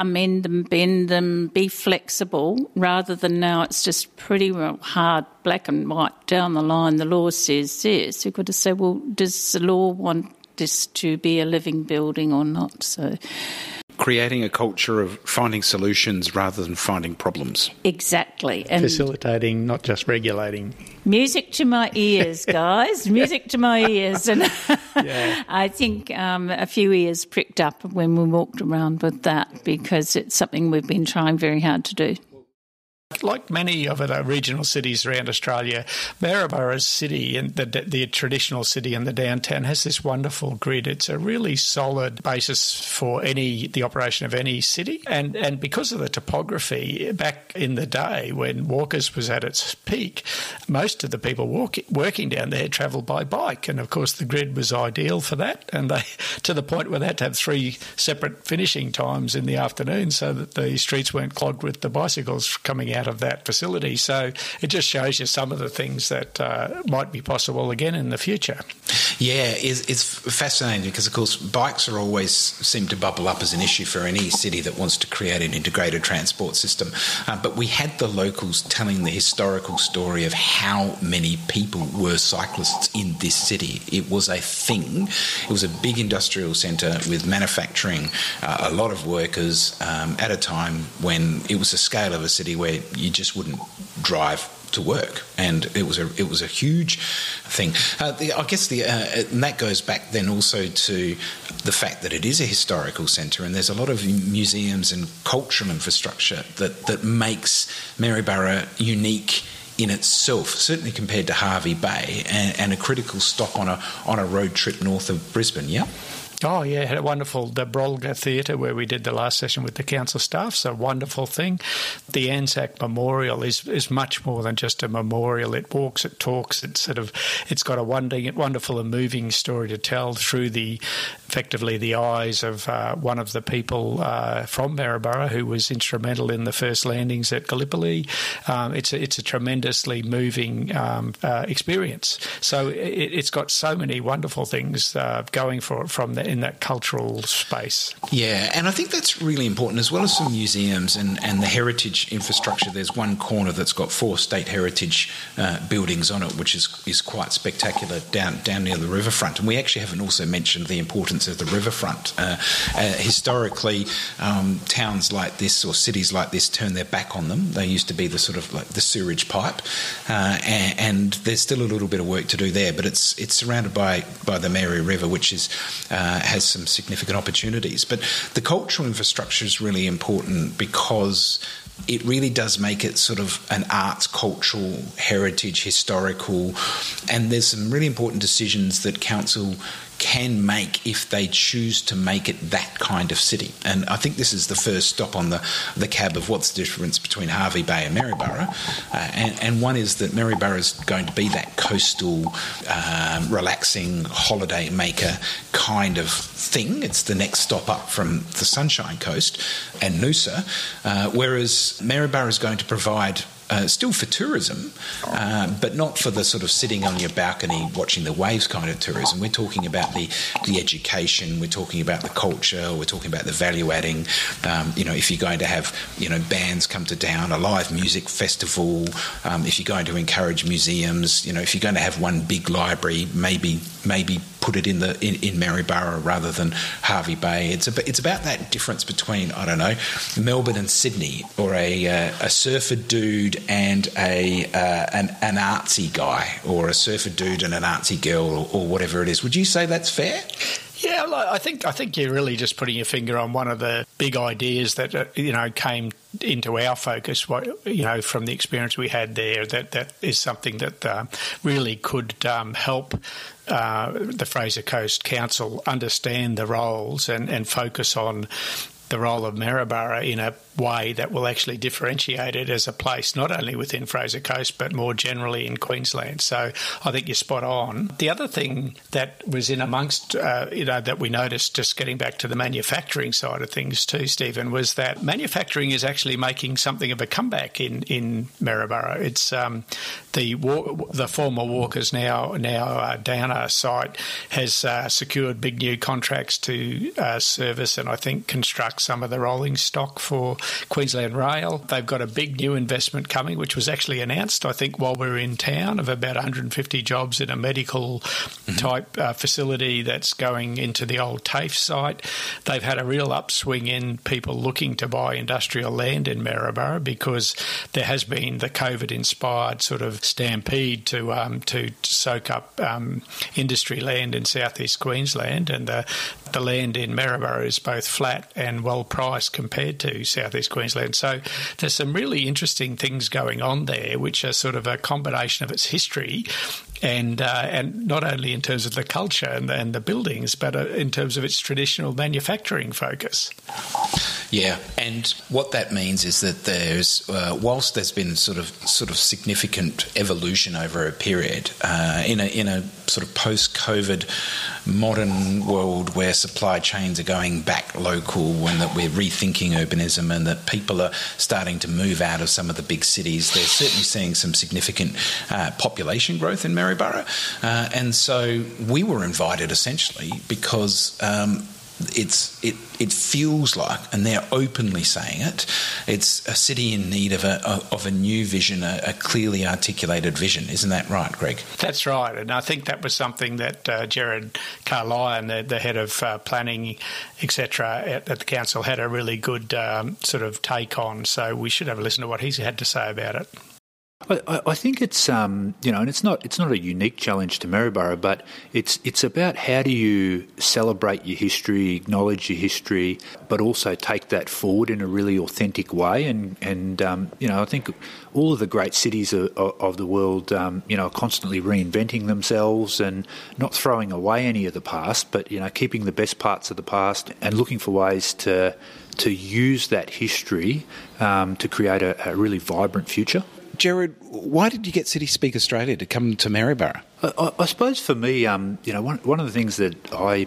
amend them, bend them, be flexible, rather than now it's just pretty hard, black and white down the line. The law says this. You've got to say, well, does the law want this to be a living building or not. So creating a culture of finding solutions rather than finding problems. Exactly. And Facilitating, not just regulating. Music to my ears, guys. music to my ears. And yeah. I think um, a few ears pricked up when we walked around with that because it's something we've been trying very hard to do. Like many of the regional cities around Australia, Maryborough City and the, the traditional city in the downtown has this wonderful grid. It's a really solid basis for any the operation of any city, and and because of the topography, back in the day when Walkers was at its peak, most of the people walk, working down there travelled by bike, and of course the grid was ideal for that. And they to the point where they had to have three separate finishing times in the afternoon so that the streets weren't clogged with the bicycles coming out of that facility. So it just shows you some of the things that uh, might be possible again in the future. Yeah, it's, it's, fascinating because, of course, bikes are always seem to bubble up as an issue for any city that wants to create an integrated transport system. Uh, but we had the locals telling the historical story of how many people were cyclists in this city. It was a thing. It was a big industrial centre with manufacturing, uh, a lot of workers um, at a time when it was a scale of a city where you just wouldn't drive to work, and it was a it was a huge thing. Uh, the, I guess the uh, and that goes back then also to the fact that it is a historical centre, and there's a lot of museums and cultural infrastructure that that makes Maryborough unique in itself, certainly compared to Hervey Bay, and, and a critical stop on a on a road trip north of Brisbane. Yeah. Oh yeah, had a wonderful the Brolga Theatre where we did the last session with the council staff. So wonderful thing. The Anzac Memorial is is much more than just a memorial. It walks, it talks. It's sort of it's got a wonderful and moving story to tell through the effectively the eyes of uh, one of the people uh, from Maryborough who was instrumental in the first landings at Gallipoli. Um, it's a, it's a tremendously moving um, uh, experience. So it, has got so many wonderful things uh, going for it from the in that cultural space. Yeah, and I think that's really important as well as some museums and, and the heritage infrastructure. There's one corner that's got four state heritage uh, buildings on it, which is is quite spectacular down down near the riverfront. And we actually haven't also mentioned the importance of the riverfront. Uh, uh, historically, um, towns like this or cities like this turn their back on them. They used to be the sort of like the sewerage pipe, uh, and, and, there's still a little bit of work to do there. But it's it's surrounded by by the Mary River, which is uh, has some significant opportunities. But the cultural infrastructure is really important because it really does make it sort of an arts, cultural, heritage, historical, and there's some really important decisions that council can make if they choose to make it that kind of city. And I think this is the first stop on the, the cab of what's the difference between Hervey Bay and Maryborough. Uh, and, and, one is that Maryborough is going to be that coastal, um, relaxing, holiday maker kind of thing. It's the next stop up from the Sunshine Coast and Noosa, uh, whereas Maryborough is going to provide uh, still for tourism, uh, but not for the sort of sitting on your balcony watching the waves kind of tourism. We're talking about the, the education, we're talking about the culture, we're talking about the value adding. Um, you know, if you're going to have, you know, bands come to town, a live music festival, um, if you're going to encourage museums, you know, if you're going to have one big library, maybe maybe put it in the in, in Maryborough rather than Hervey Bay. It's a, it's about that difference between I don't know Melbourne and Sydney, or a uh, a surfer dude and a uh, an, an artsy guy, or a surfer dude and an artsy girl, or, or whatever it is. Would you say that's fair? Yeah, I think I think you're really just putting your finger on one of the big ideas that uh, you know came into our focus. You know, from the experience we had there, that that is something that uh, really could um, help uh, the Fraser Coast Council understand the roles and, and focus on the role of Maryborough in a way that will actually differentiate it as a place, not only within Fraser Coast, but more generally in Queensland. So I think you're spot on. The other thing that was in amongst, uh, you know, that we noticed just getting back to the manufacturing side of things too, Stephen, was that manufacturing is actually making something of a comeback in, in Maryborough. It's um, the the former Walkers now now uh, Downer site has uh, secured big new contracts to uh, service and I think construct some of the rolling stock for Queensland Rail. They've got a big new investment coming, which was actually announced, I think, while we were in town, of about 150 jobs in a medical mm-hmm. type uh, facility that's going into the old TAFE site. They've had a real upswing in people looking to buy industrial land in Maryborough because there has been the COVID inspired sort of stampede to um, to soak up um, industry land in southeast Queensland, and the the land in Maryborough is both flat and well priced compared to southeast Queensland. So there's some really interesting things going on there, which are sort of a combination of its history and uh, and not only in terms of the culture and the, and the buildings, but uh, in terms of its traditional manufacturing focus. Yeah, and what that means is that there's, uh, whilst there's been sort of sort of significant evolution over a period uh, in a in a sort of post-COVID modern world where supply chains are going back local and that we're rethinking urbanism and that people are starting to move out of some of the big cities, they're certainly seeing some significant uh, population growth in Maryborough, uh, and so we were invited essentially because. Um, it's it it feels like, and they're openly saying it. It's a city in need of a of a new vision, a, a clearly articulated vision. Isn't that right, Greg? That's right, and I think that was something that uh, Gerard Carlyon, the, the head of uh, planning, etc., at, at, the council, had a really good um, sort of take on. So we should have a listen to what he's had to say about it. I, I, think it's um, you know, and it's not it's not a unique challenge to Maryborough, but it's it's about how do you celebrate your history, acknowledge your history, but also take that forward in a really authentic way. And and um, you know, I think all of the great cities of, of the world, um, you know, are constantly reinventing themselves and not throwing away any of the past, but you know, keeping the best parts of the past and looking for ways to to use that history um, to create a, a really vibrant future. Gerard, why did you get City Speak Australia to come to Maryborough? I, I suppose for me, um, you know, one, one of the things that I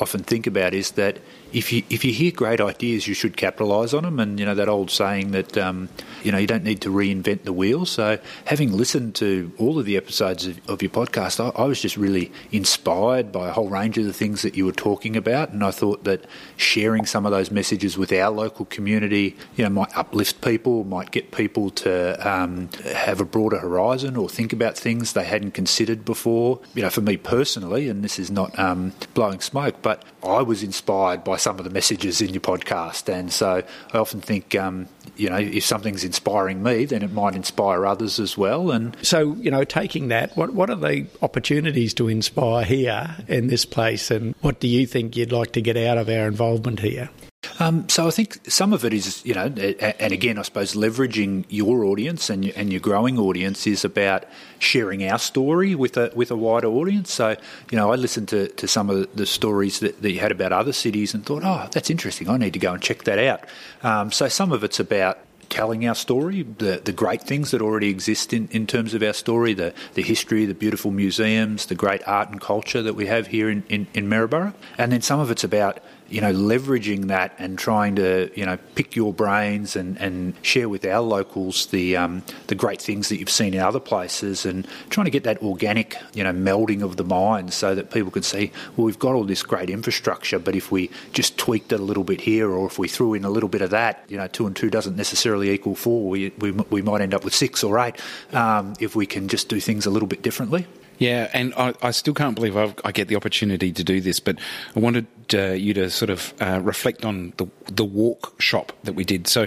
often think about is that if you if you hear great ideas, you should capitalise on them. And you know that old saying that um, you know you don't need to reinvent the wheel. So having listened to all of the episodes of, of your podcast, I, I, was just really inspired by a whole range of the things that you were talking about, and I thought that sharing some of those messages with our local community, you know, might uplift people, might get people to um, have a broader horizon or think about things they hadn't considered before. You know, for me personally, and this is not um, blowing smoke, but I was inspired by some of the messages in your podcast. And so I often think, um, you know, if something's inspiring me, then it might inspire others as well. And so, you know, taking that, what what are the opportunities to inspire here in this place, and what do you think you'd like to get out of our involvement here? Um, so I think some of it is, you know, and again, I suppose leveraging your audience and your, and your growing audience is about sharing our story with a with a wider audience. So, you know, I listened to, to some of the stories that, that you had about other cities and thought, oh, that's interesting. I need to go and check that out. Um, so some of it's about telling our story, the, the great things that already exist in, in terms of our story, the, the history, the beautiful museums, the great art and culture that we have here in, in, in Maryborough. And then some of it's about you know, leveraging that and trying to, you know, pick your brains and, and share with our locals the um, the great things that you've seen in other places and trying to get that organic, you know, melding of the minds so that people can see, well, we've got all this great infrastructure, but if we just tweaked it a little bit here or if we threw in a little bit of that, you know, two and two doesn't necessarily equal four. We, we, we might end up with six or eight um, if we can just do things a little bit differently. Yeah, and I, I still can't believe I've, i get the opportunity to do this, but I wanted uh, you to sort of uh, reflect on the the walk shop that we did. So,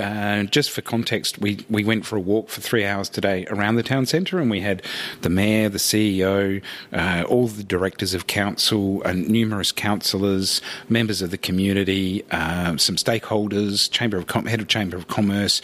uh, just for context, we, we went for a walk for three hours today around the town centre, and we had the mayor, the CEO, uh, all the directors of council, and numerous councillors, members of the community, uh, some stakeholders, chamber of Com- head of chamber of commerce,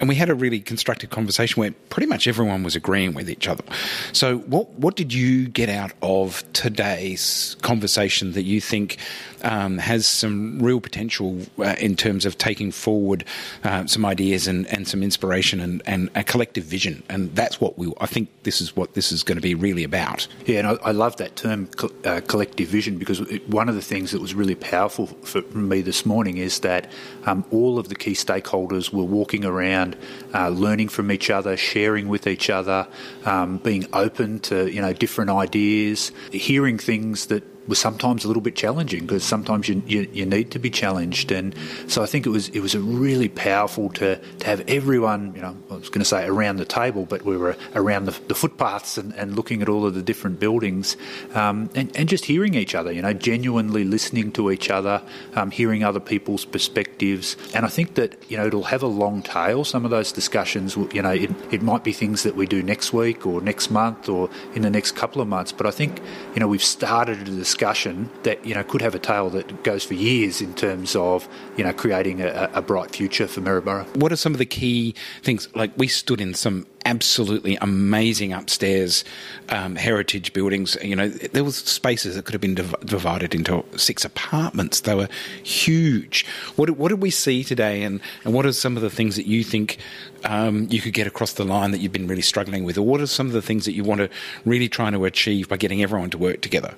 and we had a really constructive conversation where pretty much everyone was agreeing with each other. So, what what did you get out of today's conversation that you think um, has some real potential uh, in terms of taking forward uh, some ideas and, and some inspiration and, and, a collective vision. And that's what we, I think this is what this is going to be really about. Yeah, and I, I love that term, uh, collective vision, because it, one of the things that was really powerful for me this morning is that um, all of the key stakeholders were walking around, uh, learning from each other, sharing with each other, um, being open to you know different ideas, hearing things that was sometimes a little bit challenging because sometimes you, you, you, need to be challenged. And so I think it was it was really powerful to, to have everyone, you know, I was going to say around the table, but we were around the, the footpaths and, and looking at all of the different buildings um, and, and just hearing each other, you know, genuinely listening to each other, um, hearing other people's perspectives. And I think that, you know, it'll have a long tail, some of those discussions, you know, it, it might be things that we do next week or next month or in the next couple of months. But I think, you know, we've started a discussion discussion that you know could have a tail that goes for years in terms of you know creating a, a bright future for Maryborough. What are some of the key things? Like we stood in some absolutely amazing upstairs um, heritage buildings. You know, there was spaces that could have been div- divided into six apartments. They were huge. What, what did we see today, and, and what are some of the things that you think um, you could get across the line that you've been really struggling with, or what are some of the things that you want to really trying to achieve by getting everyone to work together?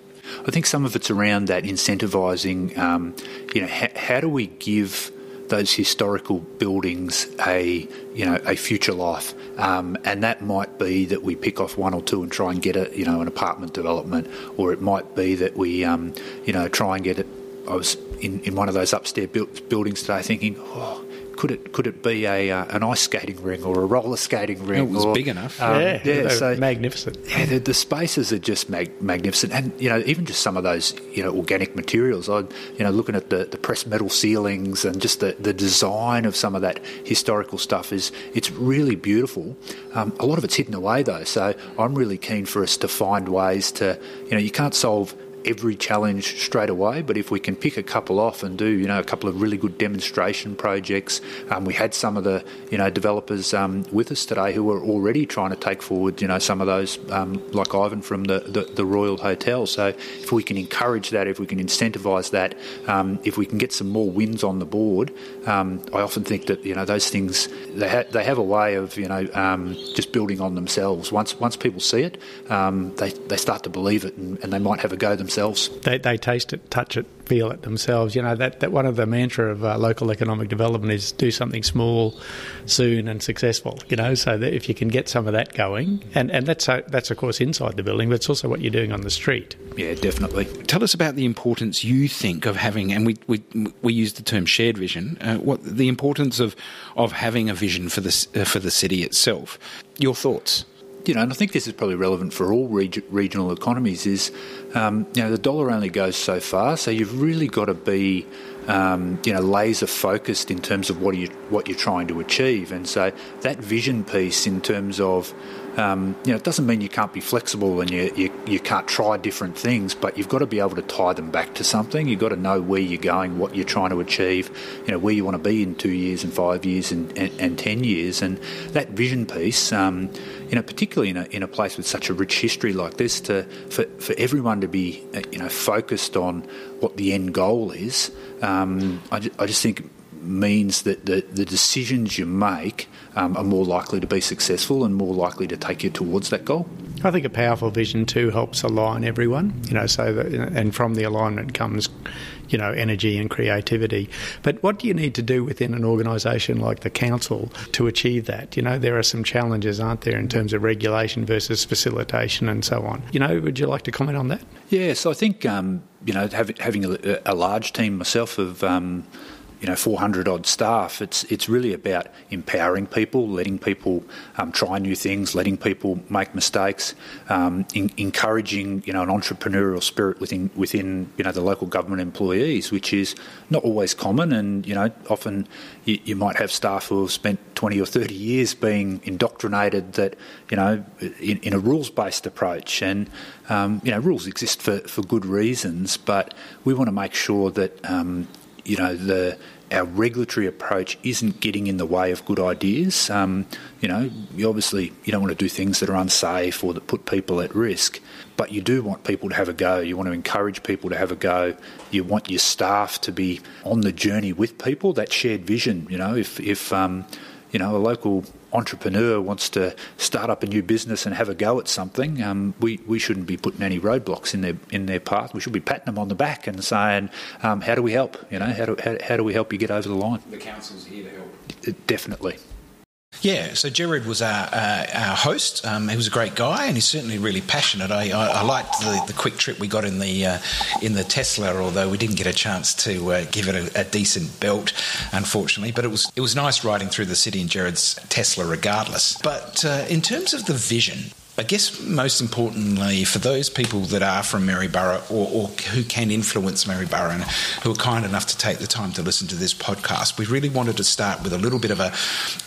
I think some of it's around that incentivising. Um, you know, ha- how do we give those historical buildings a you know a future life, um, and that might be that we pick off one or two and try and get a you know an apartment development, or it might be that we um, you know try and get it. I was in, in one of those upstairs buildings today, thinking, oh, could it could it be a uh, an ice skating ring or a roller skating ring? It was or, big enough. Um, yeah, yeah, so magnificent. Yeah, the, the, spaces are just mag- magnificent, and you know even just some of those you know organic materials. I you know looking at the, the pressed metal ceilings and just the, the design of some of that historical stuff is it's really beautiful. Um, a lot of it's hidden away though, so I'm really keen for us to find ways to you know you can't solve every challenge straight away, but if we can pick a couple off and do, you know, a couple of really good demonstration projects, um, we had some of the, you know, developers um, with us today who were already trying to take forward, you know, some of those, um, like Ivan from the, the, the, Royal Hotel. So if we can encourage that, if we can incentivise that, um, if we can get some more wins on the board, um, I often think that, you know, those things, they, ha- they have a way of, you know, um, just building on themselves. Once once people see it, they, they start to believe it and, and they might have a go themselves themselves. They, they taste it, touch it, feel it themselves. You know that, that one of the mantra of uh, local economic development is do something small, soon and successful. You know, so that if you can get some of that going, and and that's uh, that's of course inside the building, but it's also what you're doing on the street. Yeah, definitely. Tell us about the importance you think of having, and we we we use the term shared vision. Uh, what the importance of of having a vision for the uh, for the city itself. Your thoughts you know, and I think this is probably relevant for all reg- regional economies, is, um, you know, the dollar only goes so far, so you've really got to be, um, you know, laser focused in terms of what you what you're trying to achieve, and so that vision piece in terms of um, you know, it doesn't mean you can't be flexible and you, you, you can't try different things, but you've got to be able to tie them back to something. You've got to know where you're going, what you're trying to achieve, you know, where you want to be in two years and five years and, and, and ten years. And that vision piece, um, you know, particularly in a, in a place with such a rich history like this, to for, for everyone to be, uh, you know, focused on what the end goal is, um, I, I just think means that the, the decisions you make um, are more likely to be successful and more likely to take you towards that goal. I think a powerful vision too helps align everyone, you know, so that, and from the alignment comes, you know, energy and creativity. But what do you need to do within an organisation like the council to achieve that? You know, there are some challenges, aren't there, in terms of regulation versus facilitation and so on. You know, would you like to comment on that? Yes, I think, um, you know, having, having a, a, large team myself of, um, you know 400 odd staff. It's it's really about empowering people, letting people um, try new things, letting people make mistakes, um, in, encouraging you know an entrepreneurial spirit within within you know the local government employees, which is not always common, and you know often you, you might have staff who have spent 20 or 30 years being indoctrinated that you know in, in a rules based approach, and um, you know rules exist for for good reasons, but we want to make sure that um, you know the our regulatory approach isn't getting in the way of good ideas. Um, you know, you obviously you don't want to do things that are unsafe or that put people at risk, but you do want people to have a go. You want to encourage people to have a go. You want your staff to be on the journey with people. That shared vision. You know, if if um, you know a local entrepreneur wants to start up a new business and have a go at something, um, we, we shouldn't be putting any roadblocks in their in their path. We should be patting them on the back and saying, um, "How do we help? You know, how do how, how do we help you get over the line?" The council's here to help. Definitely. Yeah, so Jared was our, uh, our host. Um, he was a great guy, and he's certainly really passionate. I, I, I liked the, the, quick trip we got in the uh, in the Tesla, although we didn't get a chance to uh, give it a, a, decent belt, unfortunately. But it was it was nice riding through the city in Jared's Tesla, regardless. But uh, in terms of the vision, I guess most importantly, for those people that are from Maryborough or, or, who can influence Maryborough and who are kind enough to take the time to listen to this podcast, we really wanted to start with a little bit of a,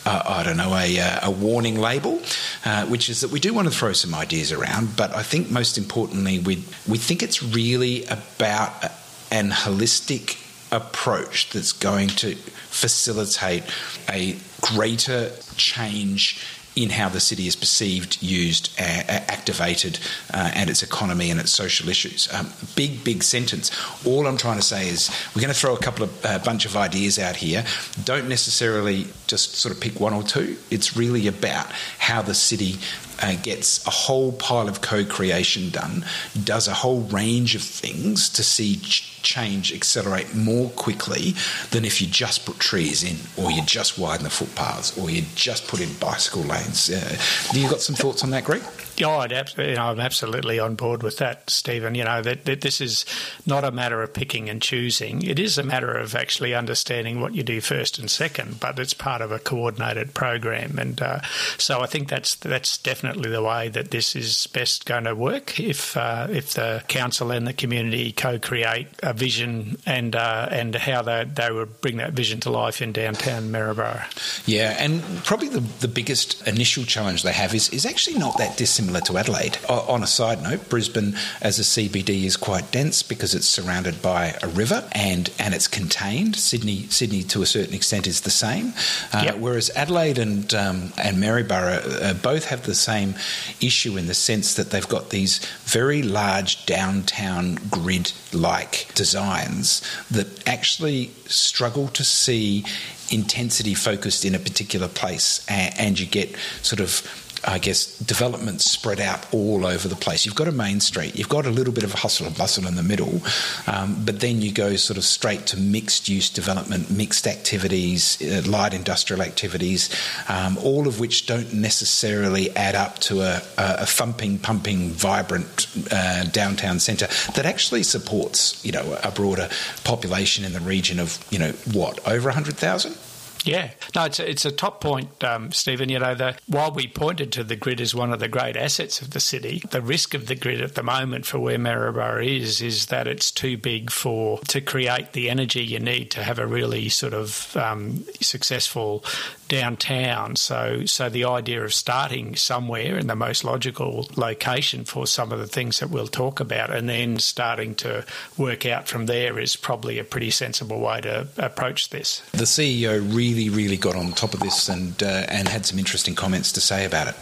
uh, I don't know, a, uh, a warning label, uh, which is that we do want to throw some ideas around, but I think most importantly, we, we think it's really about an holistic approach that's going to facilitate a greater change in how the city is perceived, used, uh, activated, uh, and its economy and its social issues. Um, big, big sentence. All I'm trying to say is we're going to throw a couple of uh, bunch of ideas out here. Don't necessarily just sort of pick one or two. It's really about how the city uh, gets a whole pile of co creation done, does a whole range of things to see ch- change accelerate more quickly than if you just put trees in, or you just widen the footpaths, or you just put in bicycle lanes. Uh, you got some thoughts on that, Greg? Know, I'm absolutely on board with that, Stephen. You know, that, that this is not a matter of picking and choosing. It is a matter of actually understanding what you do first and second, but it's part of a coordinated program. And uh, so I think that's that's definitely the way that this is best going to work if uh, if the council and the community co-create a vision and uh, and how they, they would bring that vision to life in downtown Maryborough. Yeah, and probably the, the biggest initial challenge they have is, is actually not that dissimilar similar to Adelaide. On a side note, Brisbane as a CBD is quite dense because it's surrounded by a river and, and it's contained. Sydney, Sydney to a certain extent is the same. Uh, yep. Whereas Adelaide and, um, and Maryborough uh, both have the same issue in the sense that they've got these very large downtown grid like designs that actually struggle to see intensity focused in a particular place and, and you get sort of I guess, development spread out all over the place. You've got a main street, you've got a little bit of a hustle and bustle in the middle, um, but then you go sort of straight to mixed use development, mixed activities, uh, light industrial activities, um, all of which don't necessarily add up to a, a thumping, pumping, vibrant uh, downtown centre that actually supports, you know, a broader population in the region of, you know, what, over 100,000? Yeah, no, it's a, it's a top point, um, Stephen. You know, the, while we pointed to the grid as one of the great assets of the city, the risk of the grid at the moment for where Maryborough is is that it's too big for to create the energy you need to have a really sort of um, successful downtown. So, so the idea of starting somewhere in the most logical location for some of the things that we'll talk about, and then starting to work out from there is probably a pretty sensible way to approach this. The CEO really, really got on top of this and uh, and had some interesting comments to say about it.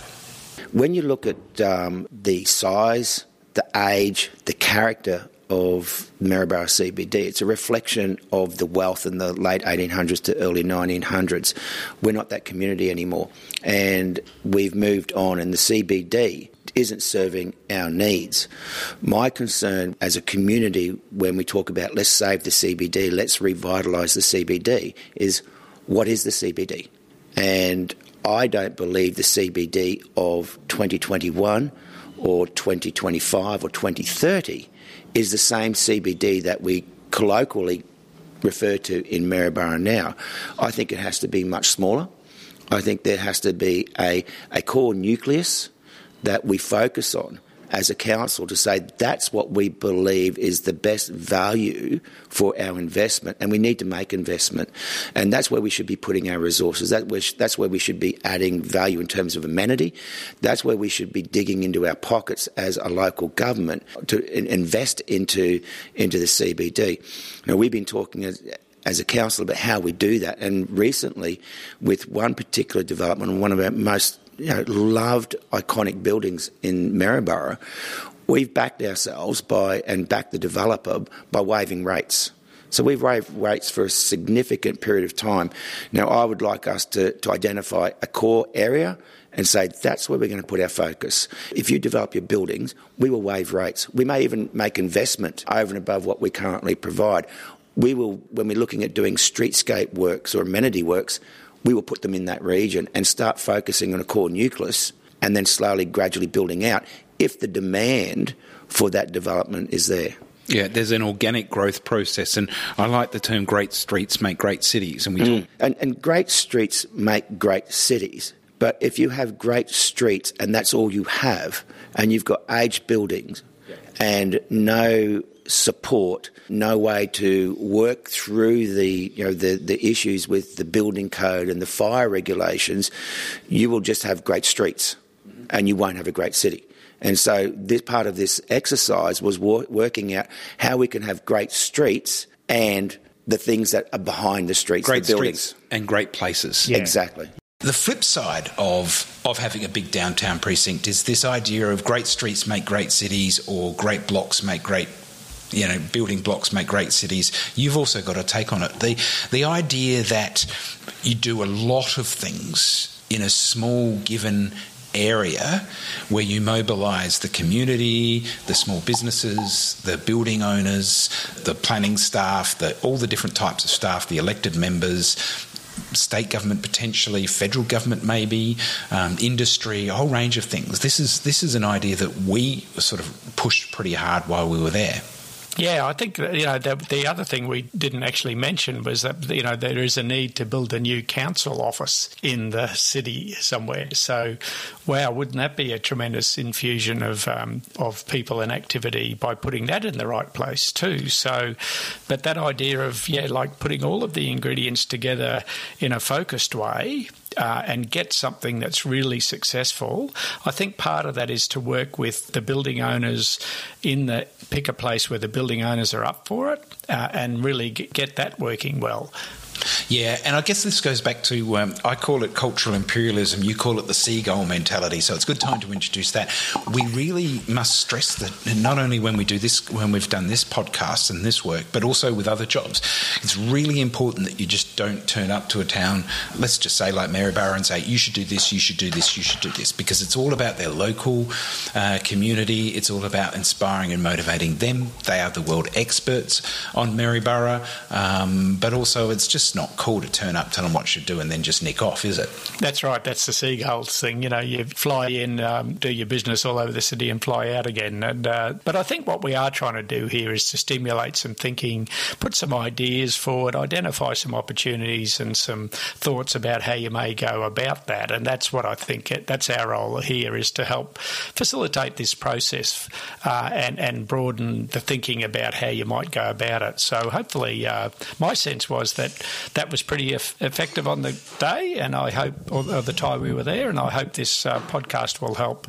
When you look at um, the size, the age, the character of Maryborough CBD. It's a reflection of the wealth in the late 1800s to early 1900s. We're not that community anymore, and we've moved on, and the CBD isn't serving our needs. My concern as a community when we talk about let's save the CBD, let's revitalise the CBD, is what is the CBD? And I don't believe the CBD of 2021 or 2025 or 2030 is the same CBD that we colloquially refer to in Maryborough now. I think it has to be much smaller. I think there has to be a, a core nucleus that we focus on as a council to say that's what we believe is the best value for our investment, and we need to make investment, and that's where we should be putting our resources. That that's where we should be adding value in terms of amenity. That's where we should be digging into our pockets as a local government to invest into into the CBD. Now we've been talking as as a council about how we do that. And recently, with one particular development, one of our most you know, loved iconic buildings in Maryborough, we've backed ourselves by and backed the developer by waiving rates. So we've waived rates for a significant period of time. Now, I would like us to, to identify a core area and say that's where we're going to put our focus. If you develop your buildings, we will waive rates. We may even make investment over and above what we currently provide. We will, when we're looking at doing streetscape works or amenity works, we will put them in that region and start focusing on a core nucleus and then slowly, gradually building out if the demand for that development is there. Yeah, there's an organic growth process, and I like the term "great streets make great cities." And we mm. and, and great streets make great cities. But if you have great streets and that's all you have, and you've got aged buildings and no support, no way to work through the you know the, the issues with the building code and the fire regulations, you will just have great streets, and you won't have a great city. And so this part of this exercise was wor- working out how we can have great streets and the things that are behind the streets, great the buildings, streets and great places. Yeah. Exactly. The flip side of, of having a big downtown precinct is this idea of great streets make great cities or great blocks make great you know, building blocks make great cities. You've also got a take on it. The the idea that you do a lot of things in a small given area where you mobilise the community, the small businesses, the building owners, the planning staff, the, all the different types of staff, the elected members, state government potentially, federal government maybe, um, industry, a whole range of things. This is this is an idea that we sort of pushed pretty hard while we were there. Yeah, I think you know the, the, other thing we didn't actually mention was that you know there is a need to build a new council office in the city somewhere. So, wow, wouldn't that be a tremendous infusion of um, of people and activity by putting that in the right place too? So, but that idea of yeah, like putting all of the ingredients together in a focused way uh, and get something that's really successful, I think part of that is to work with the building owners in the pick a place where the building owners are up for it uh, and really get that working well. Yeah, and I guess this goes back to um, I call it cultural imperialism. You call it the seagull mentality. So it's a good time to introduce that. We really must stress that not only when we do this, when we've done this podcast and this work, but also with other jobs. It's really important that you just don't turn up to a town. Let's just say like Maryborough and say you should do this, you should do this, you should do this, because it's all about their local uh, community. It's all about inspiring and motivating them. They are the world experts on Maryborough, um, but also it's just not cool to turn up, tell them what you do, and then just nick off, is it? That's right. That's the seagulls thing. You know, you fly in, um, do your business all over the city, and fly out again. And uh, but I think what we are trying to do here is to stimulate some thinking, put some ideas forward, identify some opportunities, and some thoughts about how you may go about that. And that's what I think. It, that's our role here is to help facilitate this process uh, and and broaden the thinking about how you might go about it. So hopefully, uh, my sense was that that was pretty effective on the day, and I hope, or the time we were there, and I hope this uh, podcast will help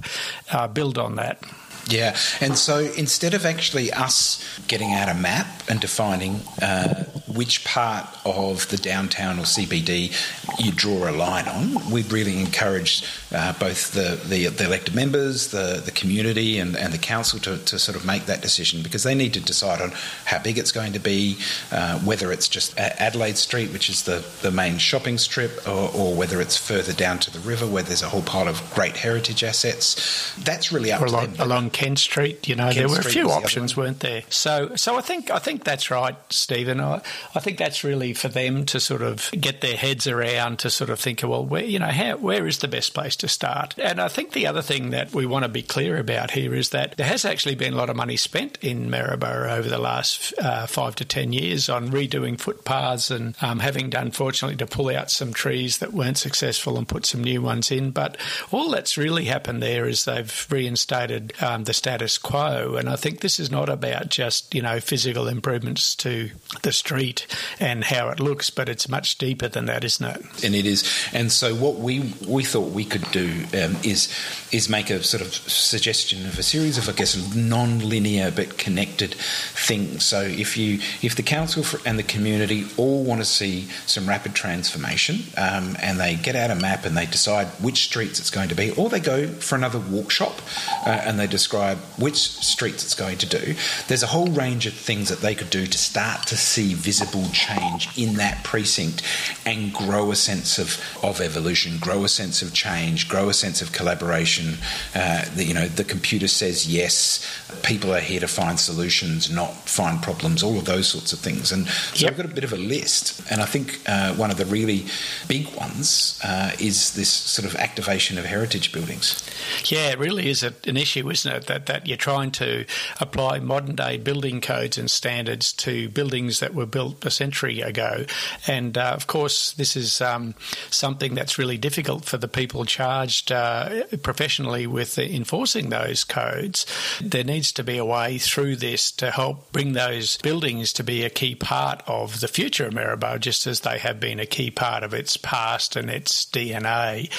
uh, build on that. Yeah, and so instead of actually us getting out a map and defining uh, which part of the downtown or CBD you draw a line on. We really encourage uh, both the, the, the, elected members, the, the community, and, and the council to, to sort of make that decision because they need to decide on how big it's going to be, uh, whether it's just Adelaide Street, which is the, the main shopping strip, or, or, whether it's further down to the river where there's a whole pile of great heritage assets. That's really up or along, them. Along Kent Street, you know, Kent there were Street a few options, weren't there? So, so I think I think that's right, Stephen. I, I think that's really for them to sort of get their heads around to sort of think, well, where you know, how, where is the best place to start? And I think the other thing that we want to be clear about here is that there has actually been a lot of money spent in Maryborough over the last uh, five to ten years on redoing footpaths and um, having done, fortunately, to pull out some trees that weren't successful and put some new ones in. But all that's really happened there is they've reinstated um, the status quo, and I think this is not about just you know physical improvements to the street and how it looks, but it's much deeper than that, isn't it? And it is. And so what we we thought we could do um, is is make a sort of suggestion of a series of I guess non-linear but connected things. So if you if the council and the community all want to see some rapid transformation, um, and they get out a map and they decide which streets it's going to be, or they go for another workshop uh, and they describe which streets it's going to do. There's a whole range of things that they could do to start to see visible change in that precinct and grow a sense of, of evolution, grow a sense of change, grow a sense of collaboration. Uh, the, you know, the computer says yes, people are here to find solutions, not find problems, all of those sorts of things. And so yep. I've got a bit of a list. And I think uh, one of the really big ones uh, is this sort of activation of heritage buildings. Yeah, it really is a, an issue, isn't it? That, that you're trying to apply modern day building codes and standards to buildings that were built a century ago. And uh, of course, this is um, something that's really difficult for the people charged uh, professionally with enforcing those codes. There needs to be a way through this to help bring those buildings to be a key part of the future of Maryborough, just as they have been a key part of its past and its DNA.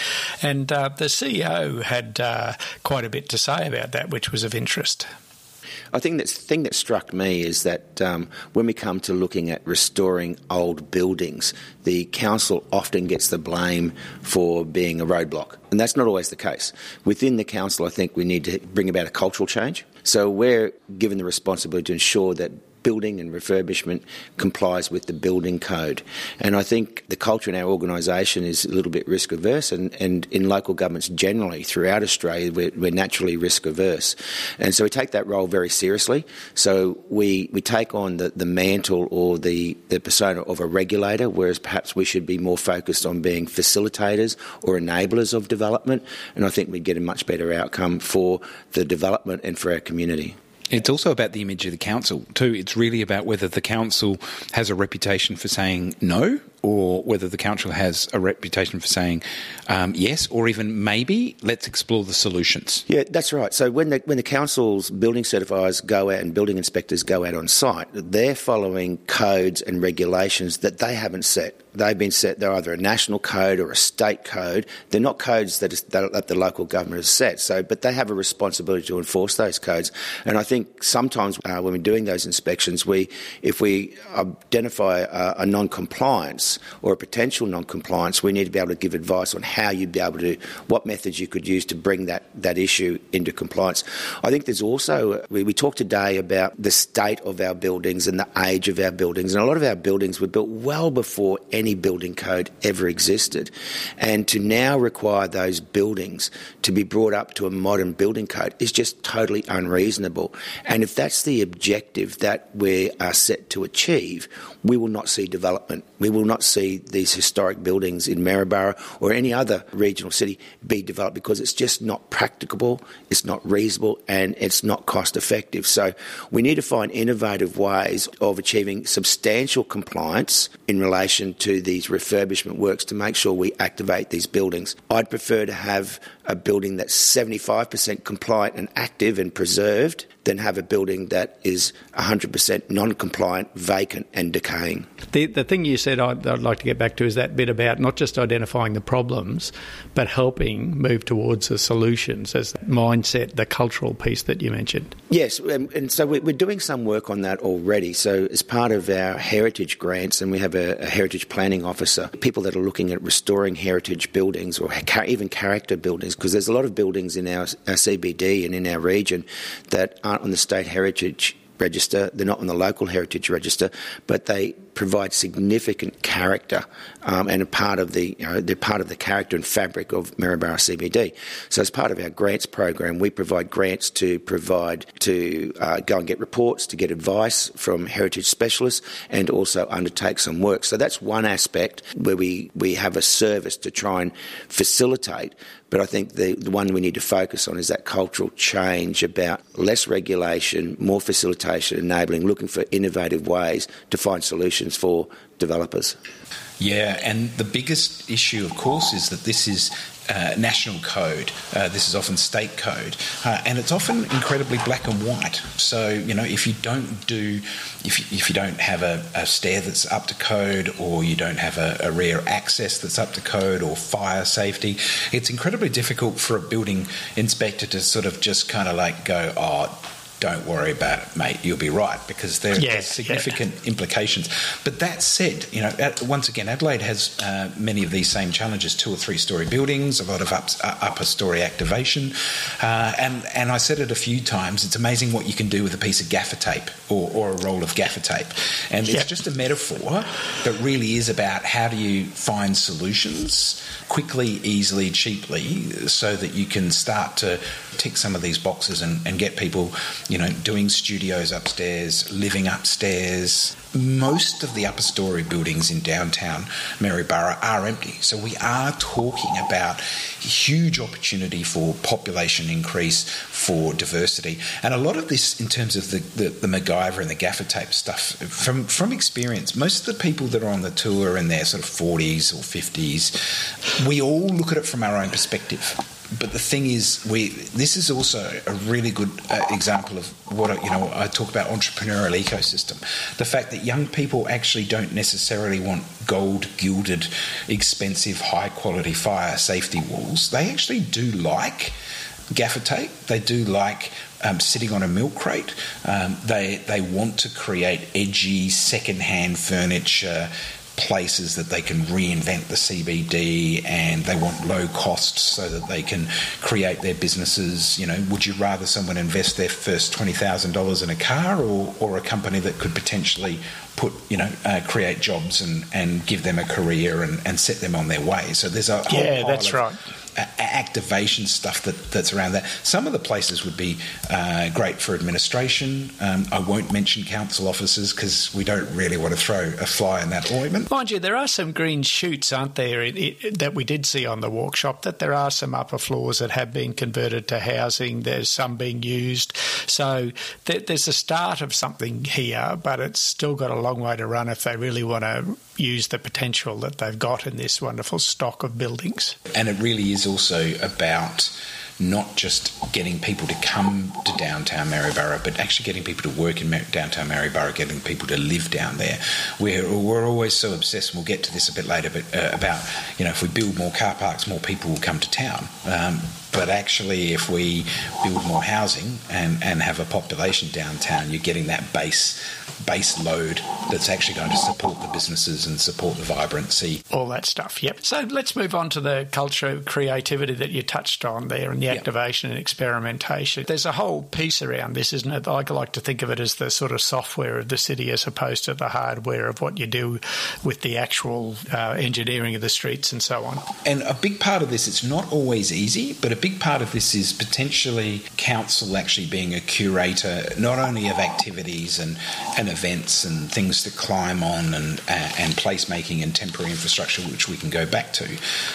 And uh, the CEO had uh, quite a bit to say about that, which was of interest. I think the thing that struck me is that um, when we come to looking at restoring old buildings, the council often gets the blame for being a roadblock. And that's not always the case. Within the council, I think we need to bring about a cultural change. So we're given the responsibility to ensure that building and refurbishment complies with the building code. And I think the culture in our organisation is a little bit risk averse, and, and in local governments generally throughout Australia, we're, we're, naturally risk averse. And so we take that role very seriously. So we, we take on the, the mantle or the, the persona of a regulator, whereas perhaps we should be more focused on being facilitators or enablers of development. And I think we'd get a much better outcome for the development and for our community. It's also about the image of the council, too. It's really about whether the council has a reputation for saying no or whether the council has a reputation for saying um, yes, or even maybe let's explore the solutions. Yeah, that's right. So when the when the council's building certifiers go out and building inspectors go out on site, they're following codes and regulations that they haven't set. They've been set. They're either a national code or a state code. They're not codes that, is, that the local government has set. So, but they have a responsibility to enforce those codes. And I think sometimes uh, when we're doing those inspections, we if we identify a, a non-compliance or a potential non-compliance, we need to be able to give advice on how you'd be able to, what methods you could use to bring that, that issue into compliance. I think there's also, we, we talked today about the state of our buildings and the age of our buildings, and a lot of our buildings were built well before any building code ever existed. And to now require those buildings to be brought up to a modern building code is just totally unreasonable. And if that's the objective that we are set to achieve, we will not see development. We will not see these historic buildings in Maryborough or any other regional city be developed because it's just not practicable, it's not reasonable, and it's not cost effective. So we need to find innovative ways of achieving substantial compliance in relation to these refurbishment works to make sure we activate these buildings. I'd prefer to have a building that's 75% compliant and active and preserved than have a building that is 100% non-compliant, vacant and decaying. The, the thing you said I'd, I'd like to get back to is that bit about not just identifying the problems, but helping move towards the solutions as the mindset, the cultural piece that you mentioned. Yes, and, and so we're doing some work on that already. So as part of our heritage grants, and we have a, a heritage planning officer, people that are looking at restoring heritage buildings or even character buildings, because there's a lot of buildings in our, our CBD and in our region that aren't on the state heritage register. They're not on the local heritage register, but they provide significant character um, and a part of the you know, they're part of the character and fabric of Maryborough CBD. So as part of our grants program, we provide grants to provide to uh, go and get reports, to get advice from heritage specialists, and also undertake some work. So that's one aspect where we we have a service to try and facilitate. But I think the, the one we need to focus on is that cultural change about less regulation, more facilitation, enabling, looking for innovative ways to find solutions solutions for developers. Yeah, and the biggest issue, of course, is that this is uh, national code. Uh, this is often state code, uh, and it's often incredibly black and white. So you know, if you don't do, if you, if you don't have a, a stair that's up to code, or you don't have a, a rear access that's up to code, or fire safety, it's incredibly difficult for a building inspector to sort of just kind of like go, oh don't worry about it, mate. You'll be right because there are significant yeah. implications. But that said, you know, once again, Adelaide has uh, many of these same challenges: two or three story buildings, a lot of up, uh, upper story activation, uh, and and I said it a few times. It's amazing what you can do with a piece of gaffer tape or, or a roll of gaffer tape, and it's just a metaphor that really is about how do you find solutions quickly, easily, cheaply, so that you can start to tick some of these boxes and, and get people, you know, doing studios upstairs, living upstairs. Most of the upper story buildings in downtown Maryborough are empty. So we are talking about huge opportunity for population increase, for diversity. And a lot of this in terms of the, the, the MacGyver and the gaffer tape stuff, from, from experience, most of the people that are on the tour in their sort of 40s or 50s. We all look at it from our own perspective but the thing is, we this is also a really good uh, example of what you know. I talk about entrepreneurial ecosystem. The fact that young people actually don't necessarily want gold gilded, expensive, high quality fire safety walls. They actually do like gaffer tape. They do like um, sitting on a milk crate. Um, they they want to create edgy second-hand furniture places that they can reinvent the CBD and they want low costs so that they can create their businesses. You know, would you rather someone invest their first $20,000 in a car or, or a company that could potentially put, you know, uh, create jobs and, and give them a career and, and set them on their way? So there's a yeah, that's right activation stuff that, that's around that. Some of the places would be uh, great for administration. Um, I won't mention council offices because we don't really want to throw a fly in that ointment. Mind you, there are some green shoots, aren't there, it, it, that we did see on the workshop, that there are some upper floors that have been converted to housing. There's some being used. So th- there's a start of something here, but it's still got a long way to run if they really want to use the potential that they've got in this wonderful stock of buildings. And it really is also about not just getting people to come to downtown Maryborough, but actually getting people to work in downtown Maryborough, getting people to live down there. We're, we're always so obsessed, and we'll get to this a bit later, but uh, about, you know, if we build more car parks, more people will come to town. Um, but actually, if we build more housing and, and have a population downtown, you're getting that base base load that's actually going to support the businesses and support the vibrancy. All that stuff, yep. So let's move on to the culture, creativity that you touched on there and the yep. activation and experimentation. There's a whole piece around this, isn't it? I like to think of it as the sort of software of the city as opposed to the hardware of what you do with the actual uh, engineering of the streets and so on. And a big part of this, it's not always easy, but a big part of this is potentially council actually being a curator not only of activities and, and events and things to climb on and, uh, and placemaking and temporary infrastructure, which we can go back to,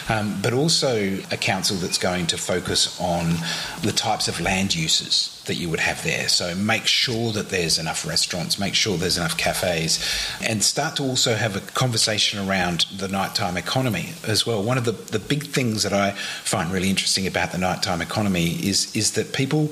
um, but also a council that's going to focus on the types of land uses that you would have there. So make sure that there's enough restaurants, make sure there's enough cafes, and start to also have a conversation around the nighttime economy as well. One of the, the big things that I find really interesting about the nighttime economy is is that people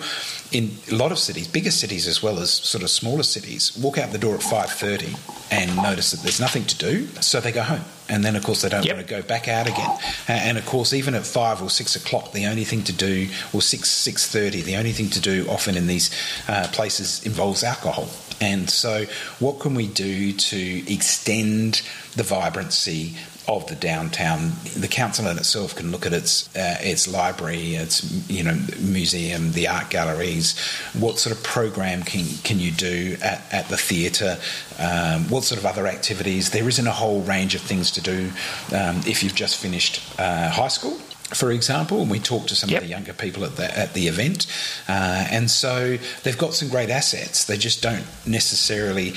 in a lot of cities, bigger cities as well as sort of smaller cities, walk out the door at five thirty and notice that there's nothing to do, so they go home. And then, of course, they don't yep. want to go back out again. And of course, even at five or six o'clock, the only thing to do, or six six thirty, the only thing to do often in these uh, places involves alcohol. And so, what can we do to extend the vibrancy of the downtown. The council in itself can look at its uh, its library, its you know museum, the art galleries. What sort of program can can you do at, at the theatre? Um, what sort of other activities? There isn't a whole range of things to do um, if you've just finished uh, high school for example, and we talked to some yep. of the younger people at the at the event, uh, and so they've got some great assets. They just don't necessarily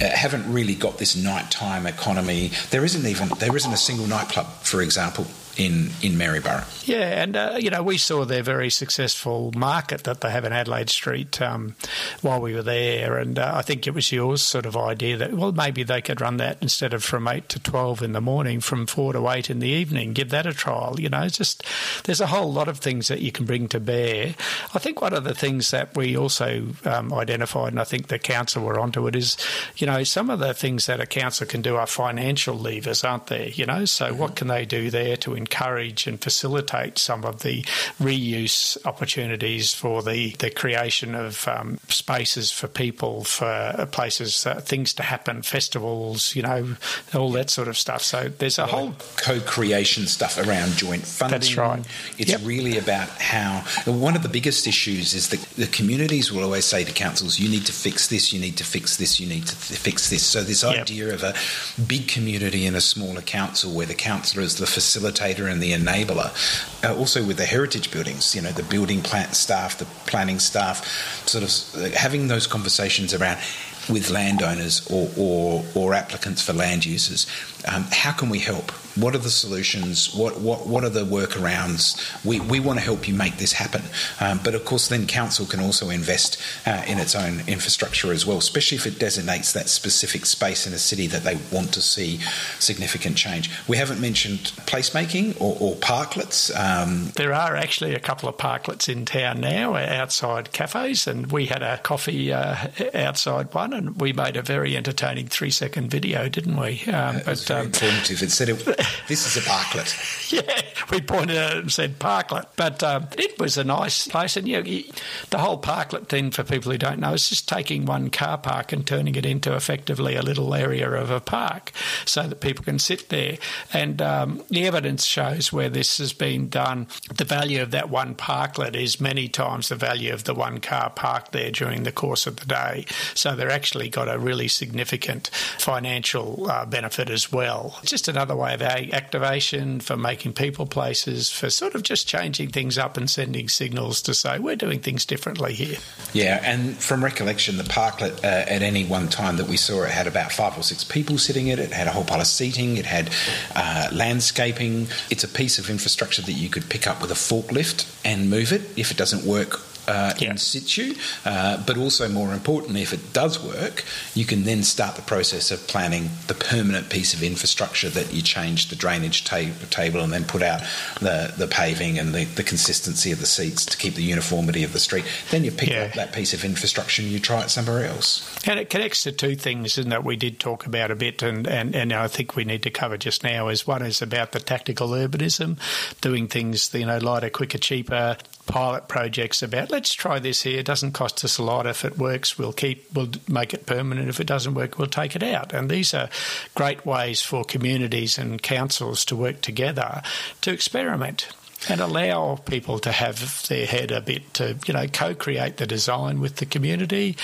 uh, haven't really got this nighttime economy. There isn't even there isn't a single nightclub, for example, in, in Maryborough. Yeah, and uh, you know we saw their very successful market that they have in Adelaide Street um, while we were there, and uh, I think it was yours sort of idea that well maybe they could run that instead of from eight to twelve in the morning, from four to eight in the evening. Give that a trial. You know, just there's a whole lot of things that you can bring to bear. I think one of the things that we also um, identified, and I think the council were onto it, is you know some of the things that a council can do are financial levers, aren't there? You know, so mm-hmm. what can they do there to encourage and facilitate some of the reuse opportunities for the, the creation of um, spaces for people, for places, uh, things to happen, festivals, you know, all that sort of stuff. So there's a well, whole co-creation stuff around joint funding. That's right. It's yep. really about how one of the biggest issues is that the communities will always say to councils, "You need to fix this. You need to fix this. You need to fix this." So this yep. idea of a big community and a smaller council, where the councillor is the facilitator and the enabler. Uh, also with the heritage buildings, you know, the building plant staff, the planning staff, sort of uh, having those conversations around with landowners or, or, or applicants for land uses. Um, how can we help? What are the solutions? What, what, what are the workarounds? We, we want to help you make this happen. Um, but of course, then council can also invest uh, in its own infrastructure as well, especially if it designates that specific space in a city that they want to see significant change. We haven't mentioned placemaking or, or parklets. Um, there are actually a couple of parklets in town now, outside cafes, and we had a coffee uh, outside one, and we made a very entertaining three second video, didn't we? Um, but very um, informative. It said it, this is a parklet. yeah, we pointed it and said parklet. But um, it was a nice place. And you know, the whole parklet thing, for people who don't know, is just taking one car park and turning it into effectively a little area of a park so that people can sit there. And um, the evidence shows where this has been done, the value of that one parklet is many times the value of the one car parked there during the course of the day. So they're actually got a really significant financial uh, benefit as well well. Just another way of activation for making people places, for sort of just changing things up and sending signals to say we're doing things differently here. Yeah, and from recollection, the parklet uh, at any one time that we saw it had about five or six people sitting in it. It had a whole pile of seating. It had uh, landscaping. It's a piece of infrastructure that you could pick up with a forklift and move it if it doesn't work uh, yeah. in situ, uh, but also more importantly, if it does work, you can then start the process of planning the permanent piece of infrastructure that you change the drainage ta- table and then put out the, the paving and the, the consistency of the seats to keep the uniformity of the street. Then you pick yeah. up that piece of infrastructure and you try it somewhere else. And it connects to two things in that we did talk about a bit, and, and, and I think we need to cover just now. Is one is about the tactical urbanism, doing things you know lighter, quicker, cheaper, pilot projects about let's try this here. It doesn't cost us a lot. If it works, we'll keep, we'll make it permanent. If it doesn't work, we'll take it out. And these are great ways for communities and councils to work together to experiment and allow people to have their head a bit to you know co-create the design with the community,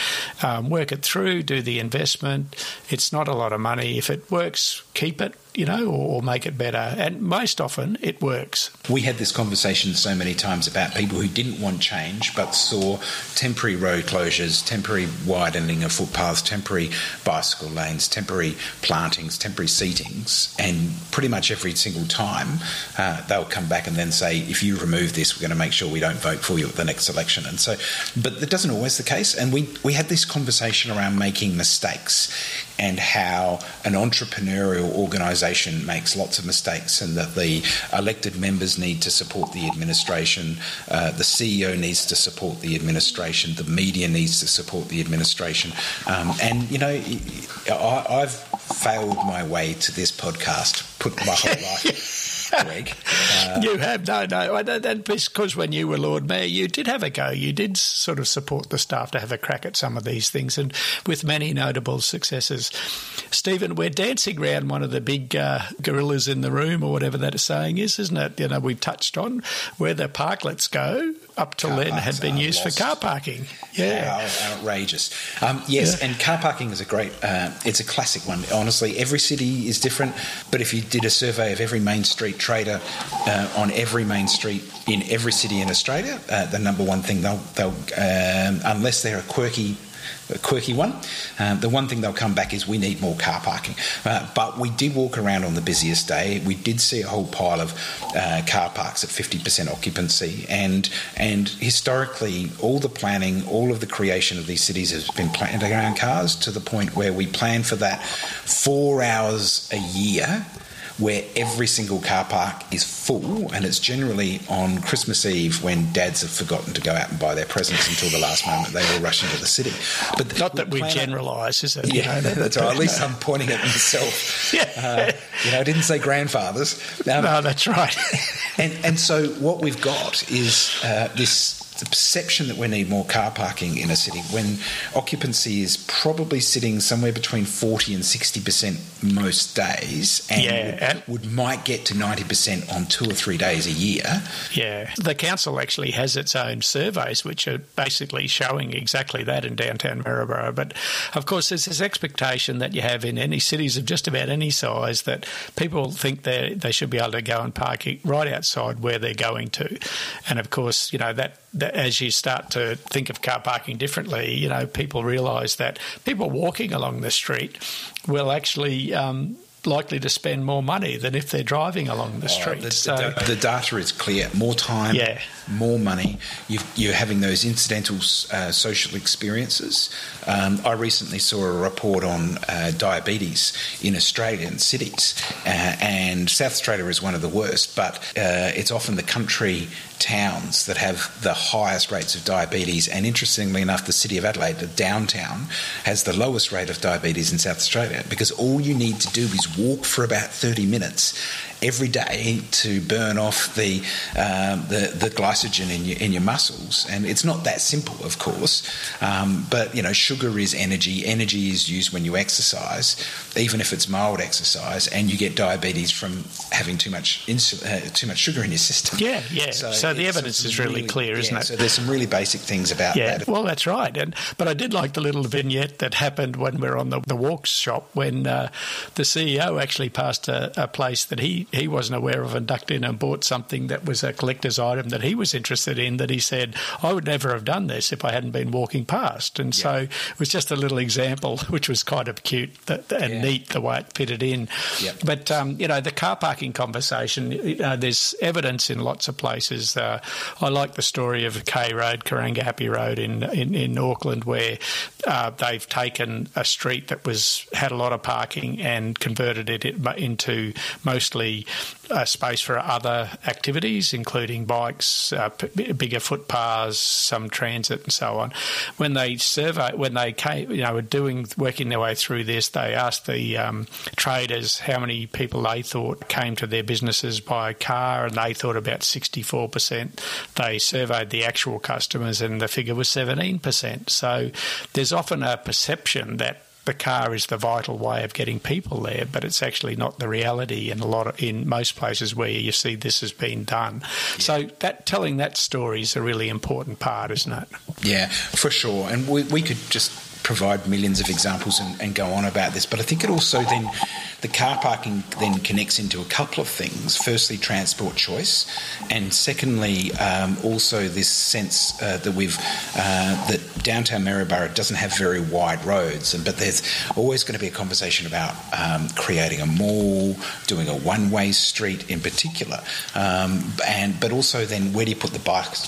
um, work it through, do the investment. It's not a lot of money. If it works, keep it you know, or, or make it better. And most often it works. We had this conversation so many times about people who didn't want change but saw temporary road closures, temporary widening of footpaths, temporary bicycle lanes, temporary plantings, temporary seatings, and pretty much every single time uh, they'll come back and then say, if you remove this, we're going to make sure we don't vote for you at the next election. And so, but that doesn't always the case. And we, we had this conversation around making mistakes and how an entrepreneurial organisation makes lots of mistakes and that the elected members need to support the administration, uh, the CEO needs to support the administration, the media needs to support the administration. Um, and, you know, I, I've failed my way to this podcast, put my whole life. Greg. Uh, you have no, no. Because when you were Lord Mayor, you did have a go. You did sort of support the staff to have a crack at some of these things, and with many notable successes. Stephen, we're dancing around one of the big uh, gorillas in the room, or whatever that saying is, isn't it? You know, we touched on where the parklets go up till car then had been used lost. for car parking. Yeah, How outrageous. Um, yes, yeah. and car parking is a great. Uh, it's a classic one. Honestly, every city is different, but if you did a survey of every main street trader uh, on every main street in every city in Australia, uh, the number one thing they'll, they'll um, unless they're a quirky a quirky one. Um, the one thing they'll come back is we need more car parking. Uh, but we did walk around on the busiest day. We did see a whole pile of uh, car parks at 50% occupancy. And, and historically, all the planning, all of the creation of these cities has been planned around cars to the point where we plan for that four hours a year where every single car park is full, and it's generally on Christmas Eve when dads have forgotten to go out and buy their presents until the last moment. They all rush into the city. But not that we generalise, is it? Yeah, you know, that's right. At least I'm pointing at myself. yeah. Uh, you know, I didn't say grandfathers. Um, no, that's right. and and so what we've got is uh, this the perception that we need more car parking in a city when occupancy is probably sitting somewhere between 40 and 60% most days and, yeah. would, would, might get to 90% on two or three days a year. Yeah. The council actually has its own surveys which are basically showing exactly that in downtown Maryborough. But of course, there's this expectation that you have in any cities of just about any size that people think they they should be able to go and park right outside where they're going to. And of course, you know, that as you start to think of car parking differently, you know, people realise that people walking along the street will actually um, likely to spend more money than if they're driving along the street. Oh, the, so, the, the, data is clear. More time, yeah. more money. you are having those incidental uh, social experiences. Um, I recently saw a report on uh, diabetes in Australian cities, uh, and South Australia is one of the worst, but uh, it's often the country towns that have the highest rates of diabetes. And interestingly enough, the city of Adelaide, the downtown, has the lowest rate of diabetes in South Australia because all you need to do is walk for about 30 minutes every day to burn off the um, the, the, glycogen in your in your muscles. And it's not that simple, of course. Um, but you know, sugar is energy. Energy is used when you exercise, even if it's mild exercise, and you get diabetes from having too much insul- uh, too much sugar in your system. Yeah, yeah. So, so the evidence is really, really clear, isn't it? So there's some really basic things about yeah, that. Well, that's right. And but I did like the little vignette that happened when we are on the, the walk shop when uh, the CEO actually passed a, a place that he he wasn't aware of and ducked in and bought something that was a collector's item that he was interested in that he said, I would never have done this if I hadn't been walking past. And yeah. so it was just a little example, which was kind of cute and yeah. neat the way it fitted in. Yep. But, um, you know, the car parking conversation, you know, there's evidence in lots of places. Uh, I like the story of K Road, Karangahape Road in, in, in Auckland, where uh, they've taken a street that was had a lot of parking and converted it into mostly uh, space for other activities, including bikes, uh, p- bigger footpaths, some transit, and so on. When they survey, when they came, you know, were doing working their way through this, they asked the um, traders how many people they thought came to their businesses by car, and they thought about sixty-four percent. They surveyed the actual customers, and the figure was seventeen percent. So there's often a perception that the car is the vital way of getting people there, but it's actually not the reality in a lot of, in most places where you see this has been done. Yeah. So that telling that story is a really important part, isn't it? Yeah, for sure. And we, we could just provide millions of examples and, and, go on about this. But I think it also then the car parking then connects into a couple of things. Firstly, transport choice, and secondly, um, also this sense uh, that we've uh, that downtown Maryborough doesn't have very wide roads, but there's always going to be a conversation about um, creating a mall, doing a one-way street in particular, um, and but also then where do you put the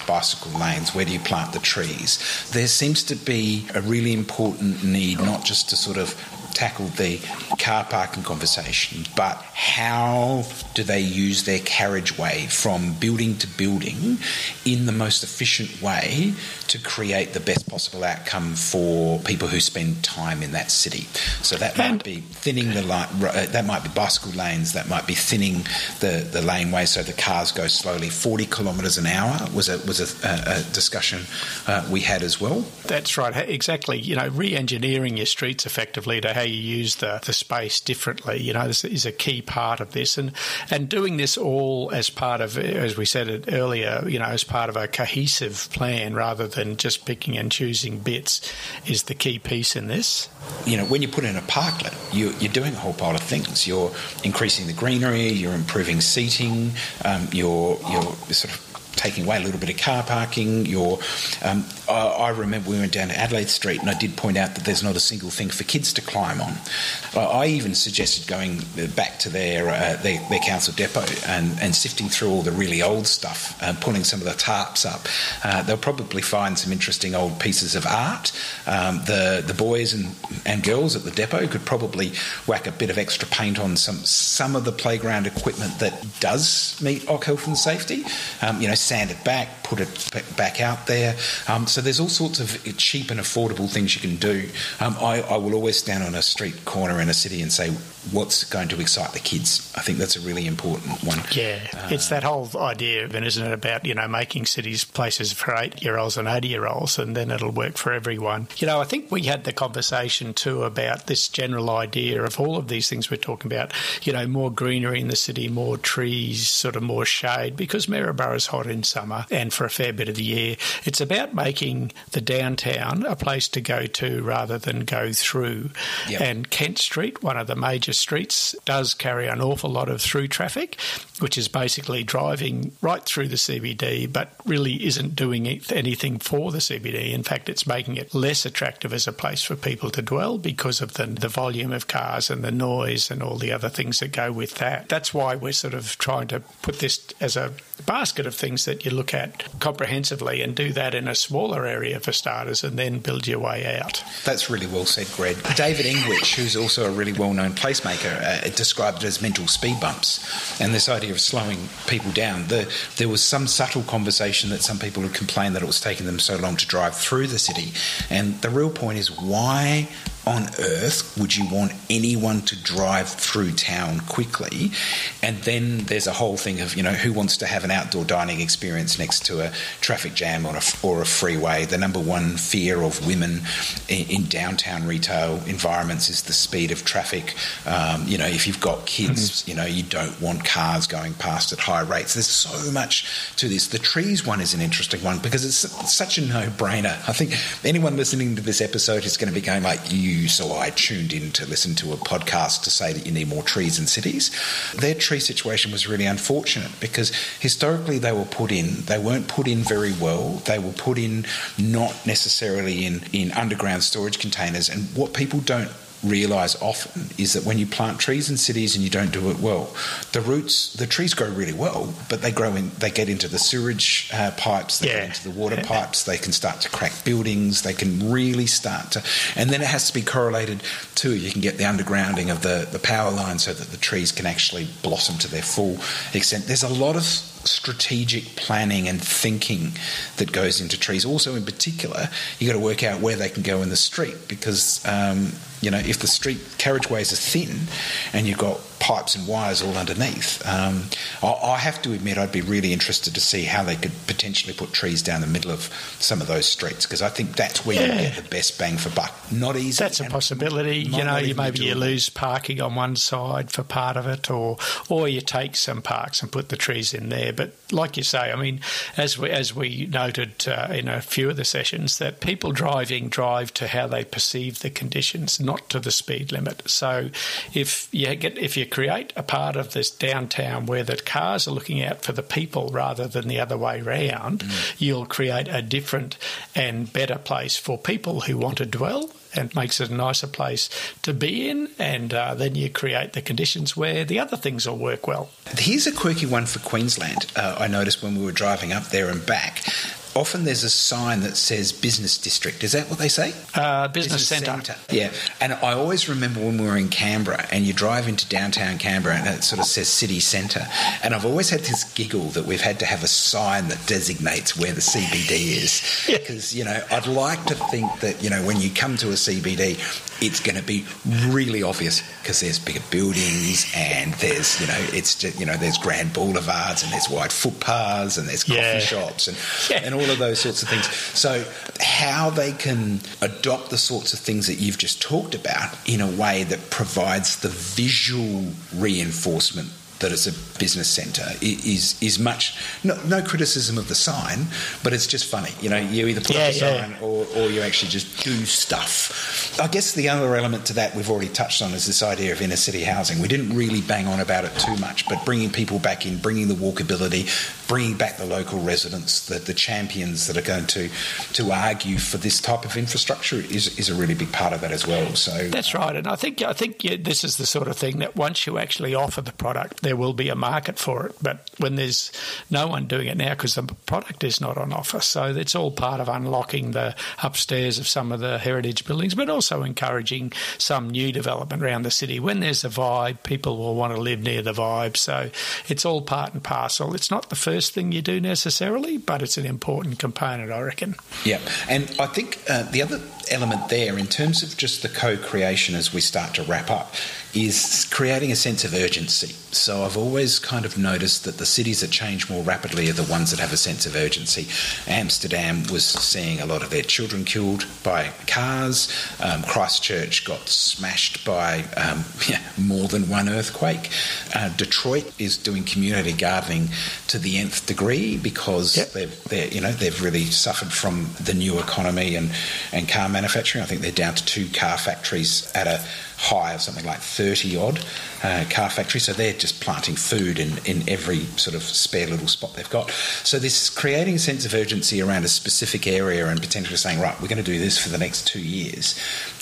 bicycle lanes? Where do you plant the trees? There seems to be a really important need not just to sort of tackle the car parking conversation, but how do they use their carriageway from building to building in the most efficient way to create the best possible outcome for people who spend time in that city? So that might be thinning the line, uh, that might be bicycle lanes, that might be thinning the, the laneway so the cars go slowly. 40 kilometres an hour was a, was a, a discussion uh, we had as well. That's right, exactly. You know, re engineering your streets effectively to how you use the, the space differently. You know, this is a key part of this, and and doing this all as part of, as we said it earlier, you know, as part of a cohesive plan rather than just picking and choosing bits is the key piece in this. You know, when you put in a parklet, you, are doing a whole pile of things. You're increasing the greenery, you're improving seating, um, you're you're sort of taking away a little bit of car parking. Your, um, I, I, remember we went down to Adelaide Street and I did point out that there's not a single thing for kids to climb on. I even suggested going back to their uh, their, their, council depot and, and sifting through all the really old stuff and pulling some of the tarps up. Uh, they'll probably find some interesting old pieces of art. Um, the the boys and, and girls at the depot could probably whack a bit of extra paint on some some of the playground equipment that does meet OC health and safety. Um, you know, sand it back, put it back out there. Um, so there's all sorts of cheap and affordable things you can do. Um, I, I, will always stand on a street corner in a city and say, what's going to excite the kids? I think that's a really important one. Yeah, uh, it's that whole idea, then, isn't it, about you know making cities places for eight-year-olds and eighty-year-olds, and then it'll work for everyone. You know, I think we had the conversation too about this general idea of all of these things we're talking about. You know, more greenery in the city, more trees, sort of more shade, because Maryborough is hot in summer and for a fair bit of the year. It's about making the downtown a place to go to rather than go through. Yep. And Kent Street, one of the major streets, does carry an awful lot of through traffic, which is basically driving right through the CBD, but really isn't doing anything for the CBD. In fact, it's making it less attractive as a place for people to dwell because of the, the volume of cars and the noise and all the other things that go with that. That's why we're sort of trying to put this as a basket of things that you look at comprehensively and do that in a smaller area for starters and then build your way out. That's really well said, Greg. David Engwicht, who's also a really well known placemaker, uh, described it as mental speed bumps and this idea of slowing people down. The, there was some subtle conversation that some people had complained that it was taking them so long to drive through the city. And the real point is why on earth would you want anyone to drive through town quickly? And then there's a whole thing of, you know, who wants to have an outdoor dining experience next to a traffic jam or a, or a freeway? The number one fear of women in, in downtown retail environments is the speed of traffic. Um, you know, if you've got kids, mm-hmm. you know, you don't want cars going past at high rates. There's so much to this. The trees one is an interesting one because it's such a no brainer. I think anyone listening to this episode is going to be going like, you so I tuned in to listen to a podcast to say that you need more trees in cities. Their tree situation was really unfortunate because historically they were put in, they weren't put in very well. They were put in not necessarily in, in underground storage containers. And what people don't realise often is that when you plant trees in cities and you don't do it well, the roots, the trees grow really well, but they grow in, they get into the sewage uh, pipes, they yeah. get into the water pipes, they can start to crack buildings, they can really start to, and then it has to be correlated too. You can get the undergrounding of the, the power line so that the trees can actually blossom to their full extent. There's a lot of strategic planning and thinking that goes into trees. Also, in particular, you've got to work out where they can go in the street because, um, you know, if the street carriageways are thin and you've got pipes and wires all underneath. Um, I, I, have to admit, I'd be really interested to see how they could potentially put trees down the middle of some of those streets because I think that's where yeah. you get the best bang for buck. Not easy. That's a possibility. You know, you maybe you lose parking on one side for part of it, or or you take some parks and put the trees in there. But like you say, I mean, as we as we noted uh, in a few of the sessions, that people driving drive to how they perceive the conditions, not to the speed limit. So if you get if you create a part of this downtown where the cars are looking out for the people rather than the other way round, mm. you'll create a different and better place for people who want to dwell and makes it a nicer place to be in. And uh, then you create the conditions where the other things will work well. Here's a quirky one for Queensland. Uh, I noticed when we were driving up there and back often there's a sign that says business district. Is that what they say? Uh, business, business centre. Yeah. And I always remember when we were in Canberra and you drive into downtown Canberra and it sort of says city centre. And I've always had this giggle that we've had to have a sign that designates where the CBD is. Because, you know, I'd like to think that, you know, when you come to a CBD, it's going to be really obvious because there's bigger buildings and there's you know it's just, you know there's grand boulevards and there's wide footpaths and there's coffee yeah. shops and yeah. and all of those sorts of things. So how they can adopt the sorts of things that you've just talked about in a way that provides the visual reinforcement that it's a business centre is is much no, no, criticism of the sign, but it's just funny. You know, you either put yeah, up a yeah. sign or, or you actually just do stuff. I guess the other element to that we've already touched on is this idea of inner city housing. We didn't really bang on about it too much, but bringing people back in, bringing the walkability, bringing back the local residents, the, the champions that are going to to argue for this type of infrastructure is, is a really big part of that as well. So that's right, and I think I think yeah, this is the sort of thing that once you actually offer the product there will be a market for it. But when there's no one doing it now because the product is not on offer, so it's all part of unlocking the upstairs of some of the heritage buildings, but also encouraging some new development around the city. When there's a vibe, people will want to live near the vibe. So it's all part and parcel. It's not the first thing you do necessarily, but it's an important component, I reckon. Yeah, and I think uh, the other element there, in terms of just the co creation as we start to wrap up, is creating a sense of urgency. So I've always kind of noticed that the cities that change more rapidly are the ones that have a sense of urgency. Amsterdam was seeing a lot of their children killed by cars. Um, Christchurch got smashed by um, yeah, more than one earthquake. Uh, Detroit is doing community gardening to the nth degree because yep. they've you know they've really suffered from the new economy and, and car manufacturing. I think they're down to two car factories at a high of something like 30 odd uh, car factories. So they're just planting food in, in every sort of spare little spot they've got. So this creating a sense of urgency around a specific area and potentially saying, right, we're going to do this for the next two years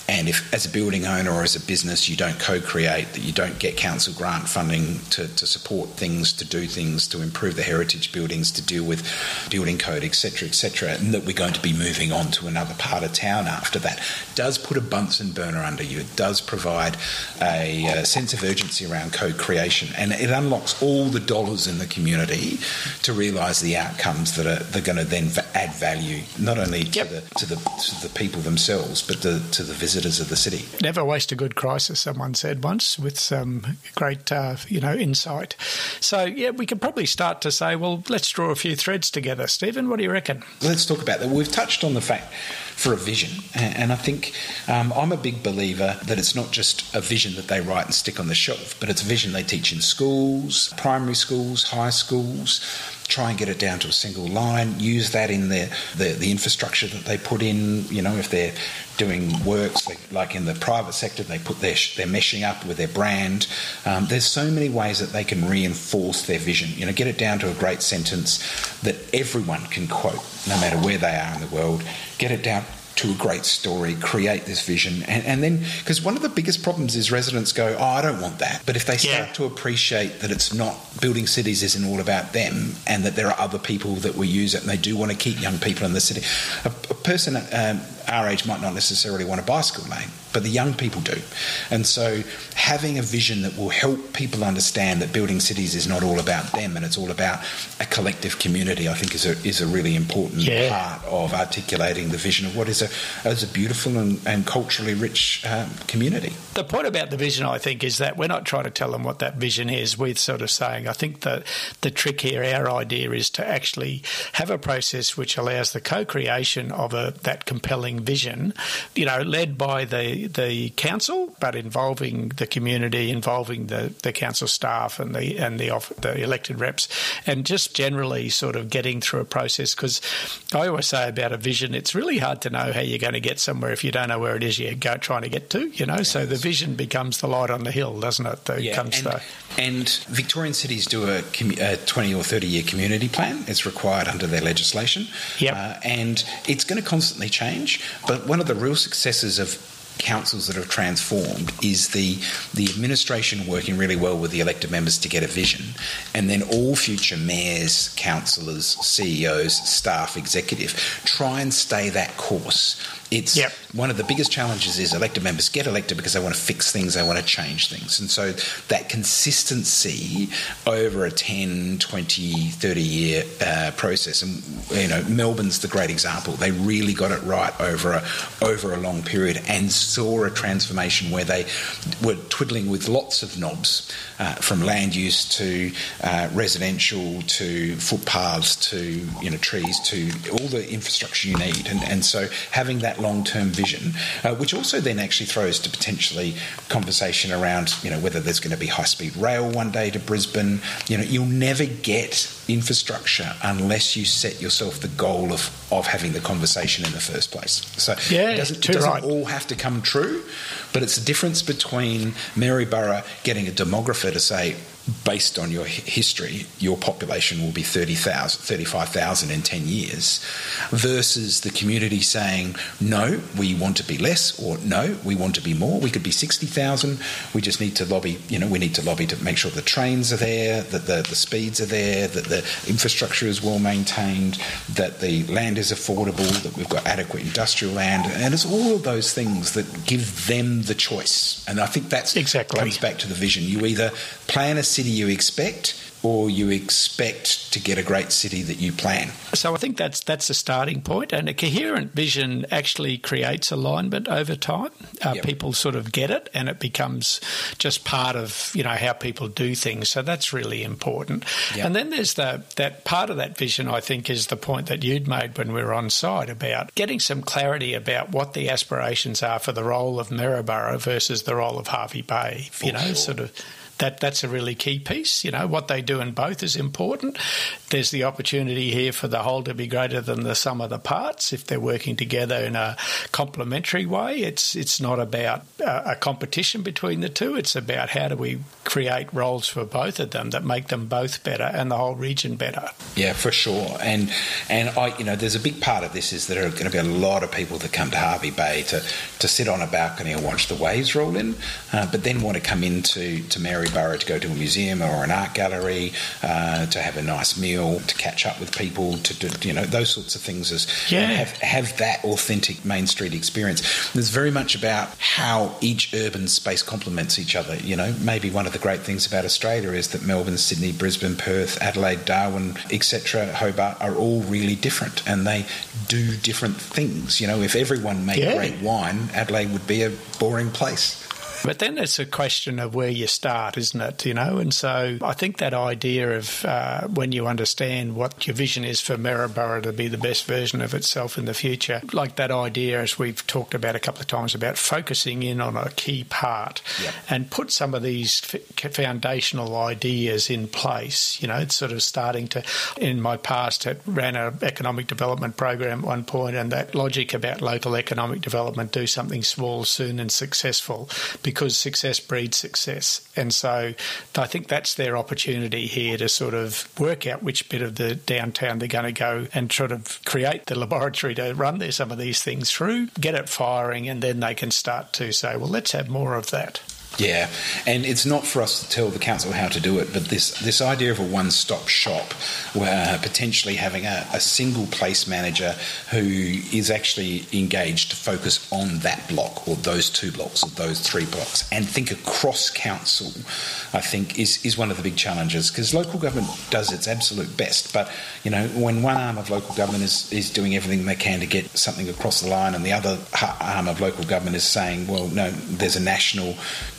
and if, as a building owner or as a business, you don't co create, that you don't get council grant funding to, to support things, to do things, to improve the heritage buildings, to deal with building code, etc., etc., and that we're going to be moving on to another part of town after that, does put a Bunsen burner under you. It does provide a, a sense of urgency around co creation, and it unlocks all the dollars in the community to realise the outcomes that are they're going to then add value, not only to, yep. the, to, the, to the people themselves, but the, to the visitors visitors of the city. Never waste a good crisis, someone said once, with some great, uh, you know, insight. So, yeah, we could probably start to say, well, let's draw a few threads together. Stephen, what do you reckon? Let's talk about that. We've touched on the fact for a vision. And I think um, I'm a big believer that it's not just a vision that they write and stick on the shelf, but it's a vision they teach in schools, primary schools, high schools. Try and get it down to a single line. Use that in the, the infrastructure that they put in. You know, if they're doing works like, like in the private sector, they put their their meshing up with their brand. Um, there's so many ways that they can reinforce their vision. You know, get it down to a great sentence that everyone can quote, no matter where they are in the world get it down to a great story, create this vision, and, and then because one of the biggest problems is residents go, "Oh, I don't want that." But if they start yeah. to appreciate that it's not building cities isn't all about them, and that there are other people that will use it, and they do want to keep young people in the city. A, a person um, our age might not necessarily want a bicycle lane, but the young people do. And so having a vision that will help people understand that building cities is not all about them and it's all about a collective community, I think is a, is a really important Yeah. part of articulating the vision of what is a, is a beautiful and, and culturally rich um, community. The point about the vision, I think, is that we're not trying to tell them what that vision is. We're sort of saying, I think that the trick here, our idea is to actually have a process which allows the co-creation of a, that compelling vision, you know, led by the the council, but involving the community, involving the, the council staff and the and the off, the elected reps, and just generally sort of getting through a process. Because I always say about a vision, it's really hard to know how you're going to get somewhere if you don't know where it is you're go, trying to get to. You know, so the vision becomes the light on the hill, doesn't it? The, comes and, the, and Victorian cities do a, commu- a 20 or 30 year community plan. It's required under their legislation. Yep. Uh, and it's going to constantly change. But one of the real successes of councils that have transformed is the the administration working really well with the elected members to get a vision and then all future mayors councillors CEOs staff executive try and stay that course it's Yep. one of the biggest challenges is elected members get elected because they want to fix things, they want to change things. And so that consistency over a 10, 20, 30 year uh, process, and you know, Melbourne's the great example. They really got it right over a, over a long period and saw a transformation where they were twiddling with lots of knobs uh, from land use to uh, residential to footpaths to you know trees to all the infrastructure you need. And, and so having that long term vision, uh, which also then actually throws to potentially conversation around you know whether there's going to be high speed rail one day to Brisbane. You know you'll never get infrastructure unless you set yourself the goal of, of having the conversation in the first place. So Yeah, it doesn't, it doesn't right. all have to come true, but it's the difference between Maryborough getting a demographer to say, based on your history, your population will be 30,000, 35,000 in 10 years, versus the community saying, no, we want to be less, or no, we want to be more. We could be 60,000. We just need to lobby, you know, we need to lobby to make sure the trains are there, that the, the speeds are there, that the infrastructure is well maintained, that the land is affordable, that we've got adequate industrial land. And it's all of those things that give them the choice. And I think that's Exactly. comes back to the vision. You either plan a city you expect or you expect to get a great city that you plan. So I think that's that's a starting point, and a coherent vision actually creates alignment over time. Uh, Yep. People sort of get it, and it becomes just part of you know how people do things. So that's really important. Yep. And then there's the that part of that vision. I think is the point that you'd made when we were on site about getting some clarity about what the aspirations are for the role of Maryborough versus the role of Hervey Bay. you know, sure. sort of that that's a really key piece. You know, what they do in both is important. There's the opportunity here for the whole to be greater than the sum of the parts if they're working together in a complementary way. It's it's not about uh, a competition between the two. It's about how do we create roles for both of them that make them both better and the whole region better. Yeah, for sure. And and I, you know, there's a big part of this is there are going to be a lot of people that come to Hervey Bay to, to sit on a balcony and watch the waves roll in, uh, but then want to come into to Maryborough to go to a museum or an art gallery, uh, to have a nice meal, to catch up with people, to do, you know those sorts of things. As Yeah. have have that authentic Main Street experience. There's very much about how each urban space complements each other. You know, maybe one of the great things about Australia is that Melbourne, Sydney, Brisbane, Perth, Adelaide, Darwin, etc., Hobart are all really different and they do different things. You know, if everyone made Yeah. great wine, Adelaide would be a boring place. But then it's a question of where you start, isn't it? You know, and so I think that idea of uh, when you understand what your vision is for Maryborough to be the best version of itself in the future, like that idea, as we've talked about a couple of times, about focusing in on a key part Yep. and put some of these f- foundational ideas in place. You know, it's sort of starting to. In my past, it ran an economic development program at one point, and that logic about local economic development: do something small, soon, and successful, because success breeds success. And so, I think that's their opportunity here to sort of work out which bit of the downtown they're going to go and sort of create the laboratory to run there some of these things through, get it firing, and then they can start to say, well, let's have more of that. Yeah, and it's not for us to tell the council how to do it, but this this idea of a one stop shop, where potentially having a, a, single place manager who is actually engaged to focus on that block or those two blocks or those three blocks, and think across council, I think is is one of the big challenges because local government does its absolute best, but you know when one arm of local government is is doing everything they can to get something across the line, and the other arm of local government is saying, well, no, there's a national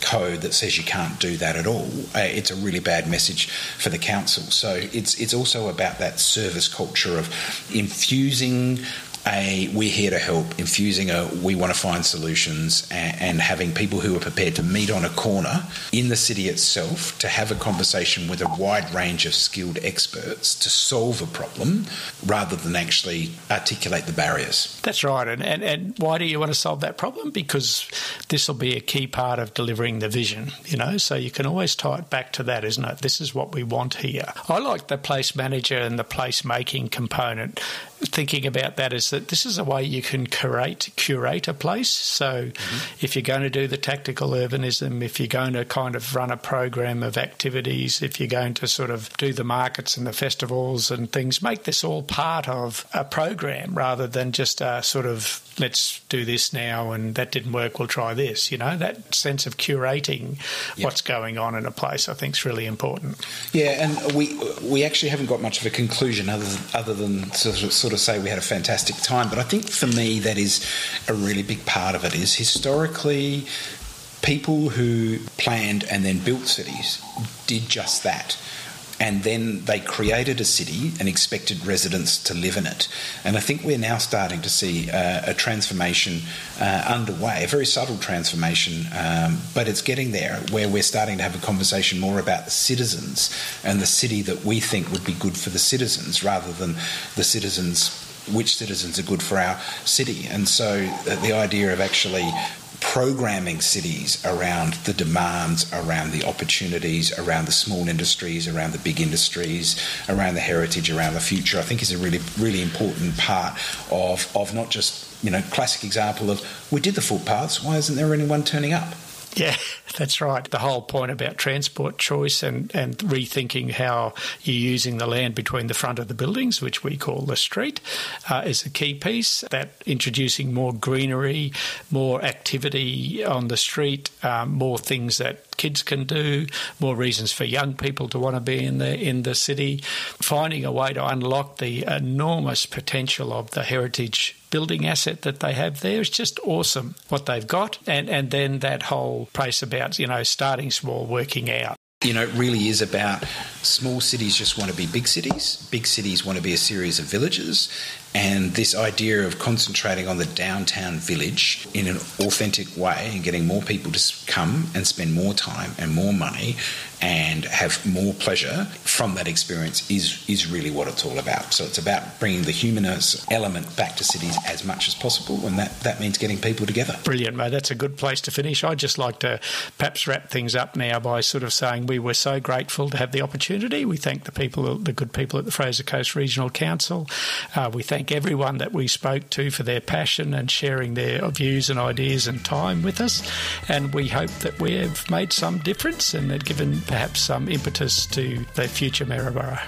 code that says you can't do that at all, uh, it's a really bad message for the council. So it's it's also about that service culture of infusing a we're here to help, infusing a we want to find solutions, and, and, having people who are prepared to meet on a corner in the city itself to have a conversation with a wide range of skilled experts to solve a problem rather than actually articulate the barriers. That's right. And, and, and why do you want to solve that problem? Because this will be a key part of delivering the vision, you know, so you can always tie it back to that, isn't it? This is what we want here. I like the place manager and the place making component thinking about that is that this is a way you can curate curate a place. So, mm-hmm. if you're going to do the tactical urbanism, if you're going to kind of run a program of activities, if you're going to sort of do the markets and the festivals and things, make this all part of a program rather than just a sort of let's do this now and that didn't work, we'll try this. You know, that sense of curating yep. what's going on in a place, I think, is really important. Yeah, and we we actually haven't got much of a conclusion other than, other than sort of, sort of say we had a fantastic time. But I think for me, that is a really big part of it. Is historically people who planned and then built cities did just that and then they created a city and expected residents to live in it. And I think we're now starting to see uh, a transformation uh, underway, a very subtle transformation, um, but it's getting there where we're starting to have a conversation more about the citizens and the city that we think would be good for the citizens rather than the citizens which citizens are good for our city. And so uh, the idea of actually programming cities around the demands, around the opportunities, around the small industries, around the big industries, around the heritage, around the future, I think is a really, really important part of, of not just, you know, classic example of we did the footpaths, why isn't there anyone turning up? Yeah, that's right. The whole point about transport choice and, and rethinking how you're using the land between the front of the buildings, which we call the street, uh, is a key piece. That introducing more greenery, more activity on the street, um, more things that kids can do, more reasons for young people to want to be in the in the city, finding a way to unlock the enormous potential of the heritage building asset that they have there is just awesome what they've got. And, and then that whole place about, you know, starting small, working out. You know, it really is about small cities just want to be big cities, big cities want to be a series of villages, and this idea of concentrating on the downtown village in an authentic way and getting more people to come and spend more time and more money and have more pleasure from that experience is is really what it's all about. So it's about bringing the humanist element back to cities as much as possible, and that, that means getting people together. Brilliant, mate. That's a good place to finish. I'd just like to perhaps wrap things up now by sort of saying we were so grateful to have the opportunity. We thank the people, the good people at the Fraser Coast Regional Council. Uh, we thank thank everyone that we spoke to for their passion and sharing their views and ideas and time with us. And we hope that we have made some difference and given perhaps some impetus to the future Maryborough.